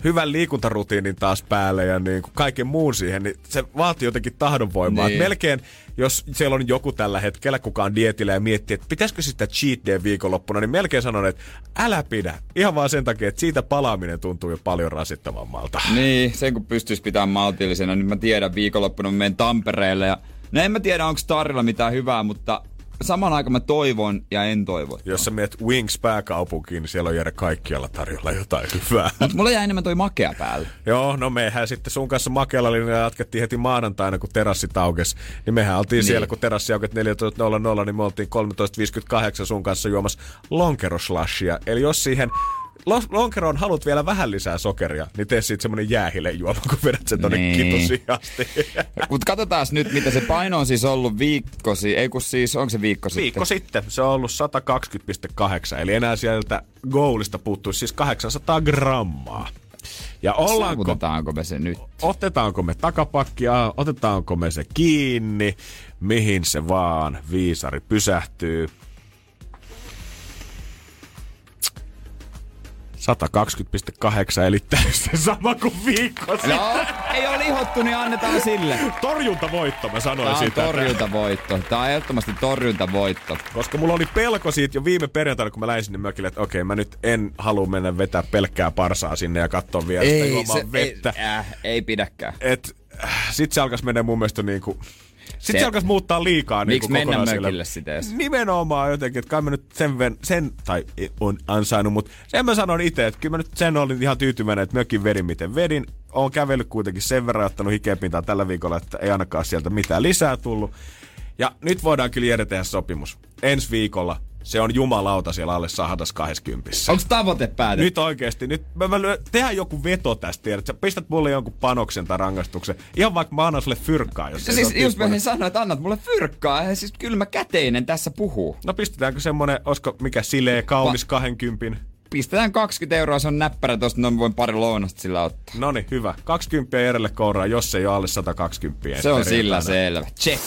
hyvän liikuntarutiinin taas päälle ja niin kuin kaiken muun siihen, niin se vaatii jotenkin tahdonvoimaa. Niin. melkein, jos siellä on joku tällä hetkellä, kuka on dietillä ja miettii, että pitäisikö sitä cheat day viikonloppuna, niin melkein sanon, että älä pidä. Ihan vaan sen takia, että siitä palaaminen tuntuu jo paljon rasittavammalta. Niin, sen kun pystyisi pitämään maltillisena, niin mä tiedän viikonloppuna mä menen Tampereelle ja No en mä tiedä, onko tarjolla mitään hyvää, mutta saman aikaan mä toivon ja en toivo. Jos sä menet Wings pääkaupunkiin, niin siellä on jäädä kaikkialla tarjolla jotain hyvää. Mutta mulla jäi enemmän toi makea päälle. Joo, no mehän sitten sun kanssa makealla linjalla jatkettiin heti maanantaina, kun terassit aukesi. Niin mehän oltiin niin. siellä, kun terassi aukesi 14.00, niin me oltiin 13.58 sun kanssa juomassa lonkeroslashia. Eli jos siihen lonkeroon haluat vielä vähän lisää sokeria, niin tee siitä semmonen jäähille juoma, kun vedät sen tonne niin. kitusi asti. Mutta katsotaan nyt, mitä se paino on siis ollut viikkosi, ei kun siis, onko se viikko sitten? Viikko sitten. Se on ollut 120,8, eli enää sieltä goalista puuttuu siis 800 grammaa. Ja ollaanko, Saavutetaanko me se nyt? Otetaanko me takapakkia, otetaanko me se kiinni, mihin se vaan viisari pysähtyy. 120,8 eli täysin sama kuin viikko sitten. No, ei ole lihottu, niin annetaan sille. Torjuntavoitto, mä sanoin Tämä on sitä. torjuntavoitto. Tämä on ehdottomasti torjuntavoitto. Koska mulla oli pelko siitä jo viime perjantaina, kun mä läin sinne mökille, että okei, mä nyt en halua mennä vetää pelkkää parsaa sinne ja katsoa vielä sitä juomaan vettä. Ei, äh, ei pidäkään. Et, äh, sit se alkaisi mennä mun mielestä niinku sitten se, se alkaisi muuttaa liikaa. Niin Miksi mennä mökille sitä edes? Nimenomaan jotenkin, että kai mä nyt sen, ven, sen tai on ansainnut, mutta sen mä sanon itse, että kyllä mä nyt sen olin ihan tyytyväinen, että mökin vedin miten vedin. Oon kävellyt kuitenkin sen verran ottanut hikepintaa tällä viikolla, että ei ainakaan sieltä mitään lisää tullut. Ja nyt voidaan kyllä Jere tehdä sopimus. Ensi viikolla se on jumalauta siellä alle 120. Onko tavoite päätetty? Nyt oikeasti. Nyt mä, mä tehdään joku veto tästä, tiedät. Sä pistät mulle jonkun panoksen tai rangaistuksen. Ihan vaikka mä annan sulle fyrkkaa, jos Siis just mä sanoa, että annat mulle fyrkkaa. Ja siis kylmä käteinen tässä puhuu. No pistetäänkö semmonen, olisiko mikä silee, kaunis Va- 20? pistetään 20 euroa, se on näppärä tosta, no voin pari lounasta sillä ottaa. No niin, hyvä. 20 Jerelle kouraa, jos ei ole alle 120. Se on sillä selvä. Check.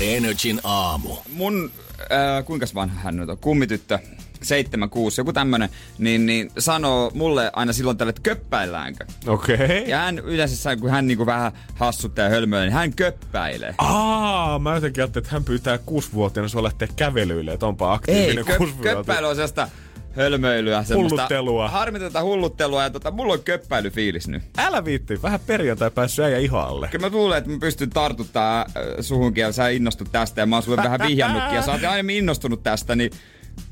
Energin aamu. Mun, äh, kuinka vanha hän nyt on? Kummityttö. 76, joku tämmönen, niin, niin sanoo mulle aina silloin tälle, että köppäilläänkö. Okei. Okay. Ja hän yleensä, kun hän niinku vähän hassuttaa ja hölmöilee, niin hän köppäilee. Aa, mä jotenkin ajattelin, että hän pyytää kuusivuotiaana sua lähteä kävelyille, että onpa aktiivinen Ei, kö- köppäily on sellaista hölmöilyä. Hulluttelua. Harmiteta hulluttelua ja tota, mulla on köppäilyfiilis nyt. Älä viitti, vähän perjantai päässyt äijä ihoalle. Kyllä mä luulen, että mä pystyn tartuttaa äh, suhunkin ja sä innostut tästä ja mä oon sulle vähän vihjannutkin ja sä oot aiemmin innostunut tästä, niin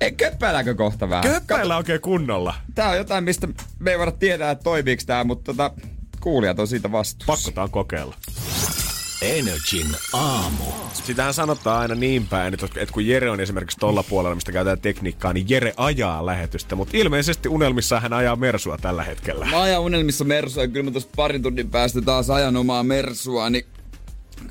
ei, köppäilääkö kohta vähän? Köppäillä oikein kunnolla. Tää on jotain, mistä me ei voida tietää, että toimiiko tää, mutta tota, kuulijat on siitä vastuussa. Pakkotaan kokeilla. Energin aamu. Sitähän sanotaan aina niin päin, että kun Jere on esimerkiksi tolla puolella, mistä käytetään tekniikkaa, niin Jere ajaa lähetystä. Mutta ilmeisesti unelmissa hän ajaa Mersua tällä hetkellä. Mä ajan unelmissa Mersua ja kyllä mä tuossa parin tunnin päästä taas ajan omaa Mersua, niin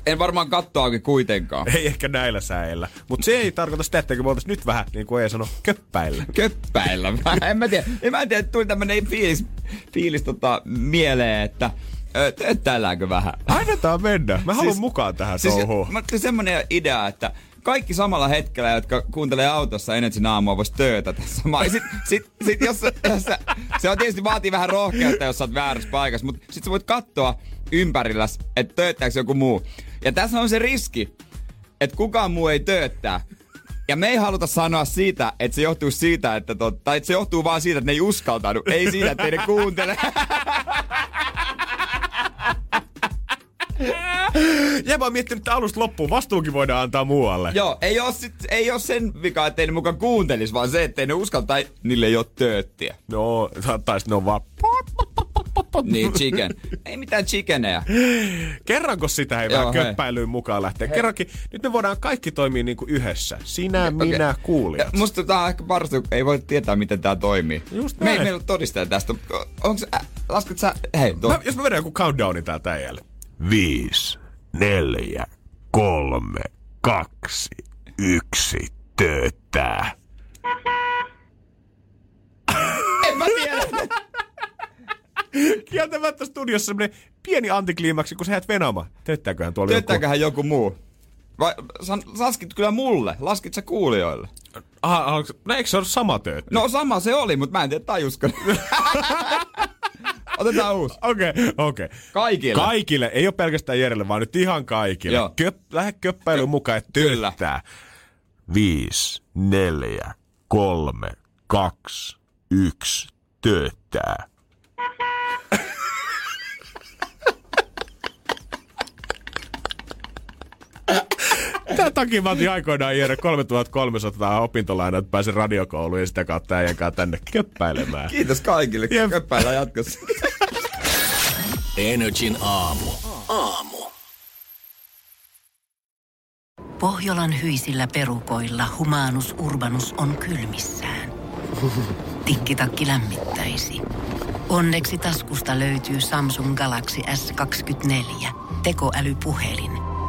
en varmaan kattoakin kuitenkaan. Ei ehkä näillä säillä. Mutta se ei tarkoita sitä, että me nyt vähän, niin kuin ei sano, köppäillä. Köppäillä? en mä tiedä. En mä tiedä, että tuli tämmönen fiilis, fiilis tota, mieleen, että Töttäilläänkö vähän? Annetaan mennä. Mä haluan siis, mukaan tähän siis, touhuun. Mä semmonen idea, että kaikki samalla hetkellä, jotka kuuntelee autossa Energy aamua, vois töötä tässä. Sit, sit, sit, jos, jos, se on tietysti vaatii vähän rohkeutta, jos sä oot väärässä paikassa, mutta sit sä voit katsoa ympärilläs, että tööttääkö joku muu. Ja tässä on se riski, että kukaan muu ei tööttää. Ja me ei haluta sanoa siitä, että se johtuu siitä, että tot, tai että se johtuu vaan siitä, että ne ei uskaltanut. Ei siitä, että ei ne kuuntele. Mä oon miettinyt, että alusta loppuun vastuukin voidaan antaa muualle. Joo, ei oo, sit, ei oo sen vika, ettei ne mukaan kuuntelis, vaan se, ettei ne uskalla tai niille ei oo tööttiä. No, saattaisi ne on vaan... Niin, chicken. Ei mitään chickeneja. Kerranko sitä ei Joo, vähän hei. köppäilyyn mukaan lähteä? Kerrankin, nyt me voidaan kaikki toimia niin kuin yhdessä. Sinä, minä, Okei. kuulijat. Ja Musta tää on ehkä parasta, kun ei voi tietää, miten tää toimii. Just me ei näin. meillä ole todistaja tästä. Onko äh, lasket sä... Hei, tuo. Mä, jos mä vedän joku countdownin täältä äijälle. Viisi, neljä, kolme, kaksi, yksi, tööttää. En mä tiedä. Kieltämättä studiossa semmonen pieni antikliimaksi, kun sä jäät venaamaan. Tööttääköhän tuolla Tööttääköhän joku muu? Vai san, laskit kyllä mulle? Laskit sä kuulijoille? joku... Aha, no eikö se ole sama töötti? No sama se oli, mutta mä en tiedä tajusko. Otetaan uusi. Okei, okay, okei. Okay. Kaikille. Kaikille, ei ole pelkästään Jerelle, vaan nyt ihan kaikille. Joo. Köp, lähde köppäilyyn mukaan, että Kyllä. tööttää. Viisi, neljä, kolme, kaksi, yksi, tööttää. Tämän takia mä otin aikoinaan Jere 3300 opintolainaa, että pääsen radiokouluun ja sitä kautta äijän kanssa tänne köppäilemään. Kiitos kaikille. Jep. Köppäillä jatkossa. Energin aamu. Aamu. Pohjolan hyisillä perukoilla humanus urbanus on kylmissään. Tikkitakki lämmittäisi. Onneksi taskusta löytyy Samsung Galaxy S24 tekoälypuhelin.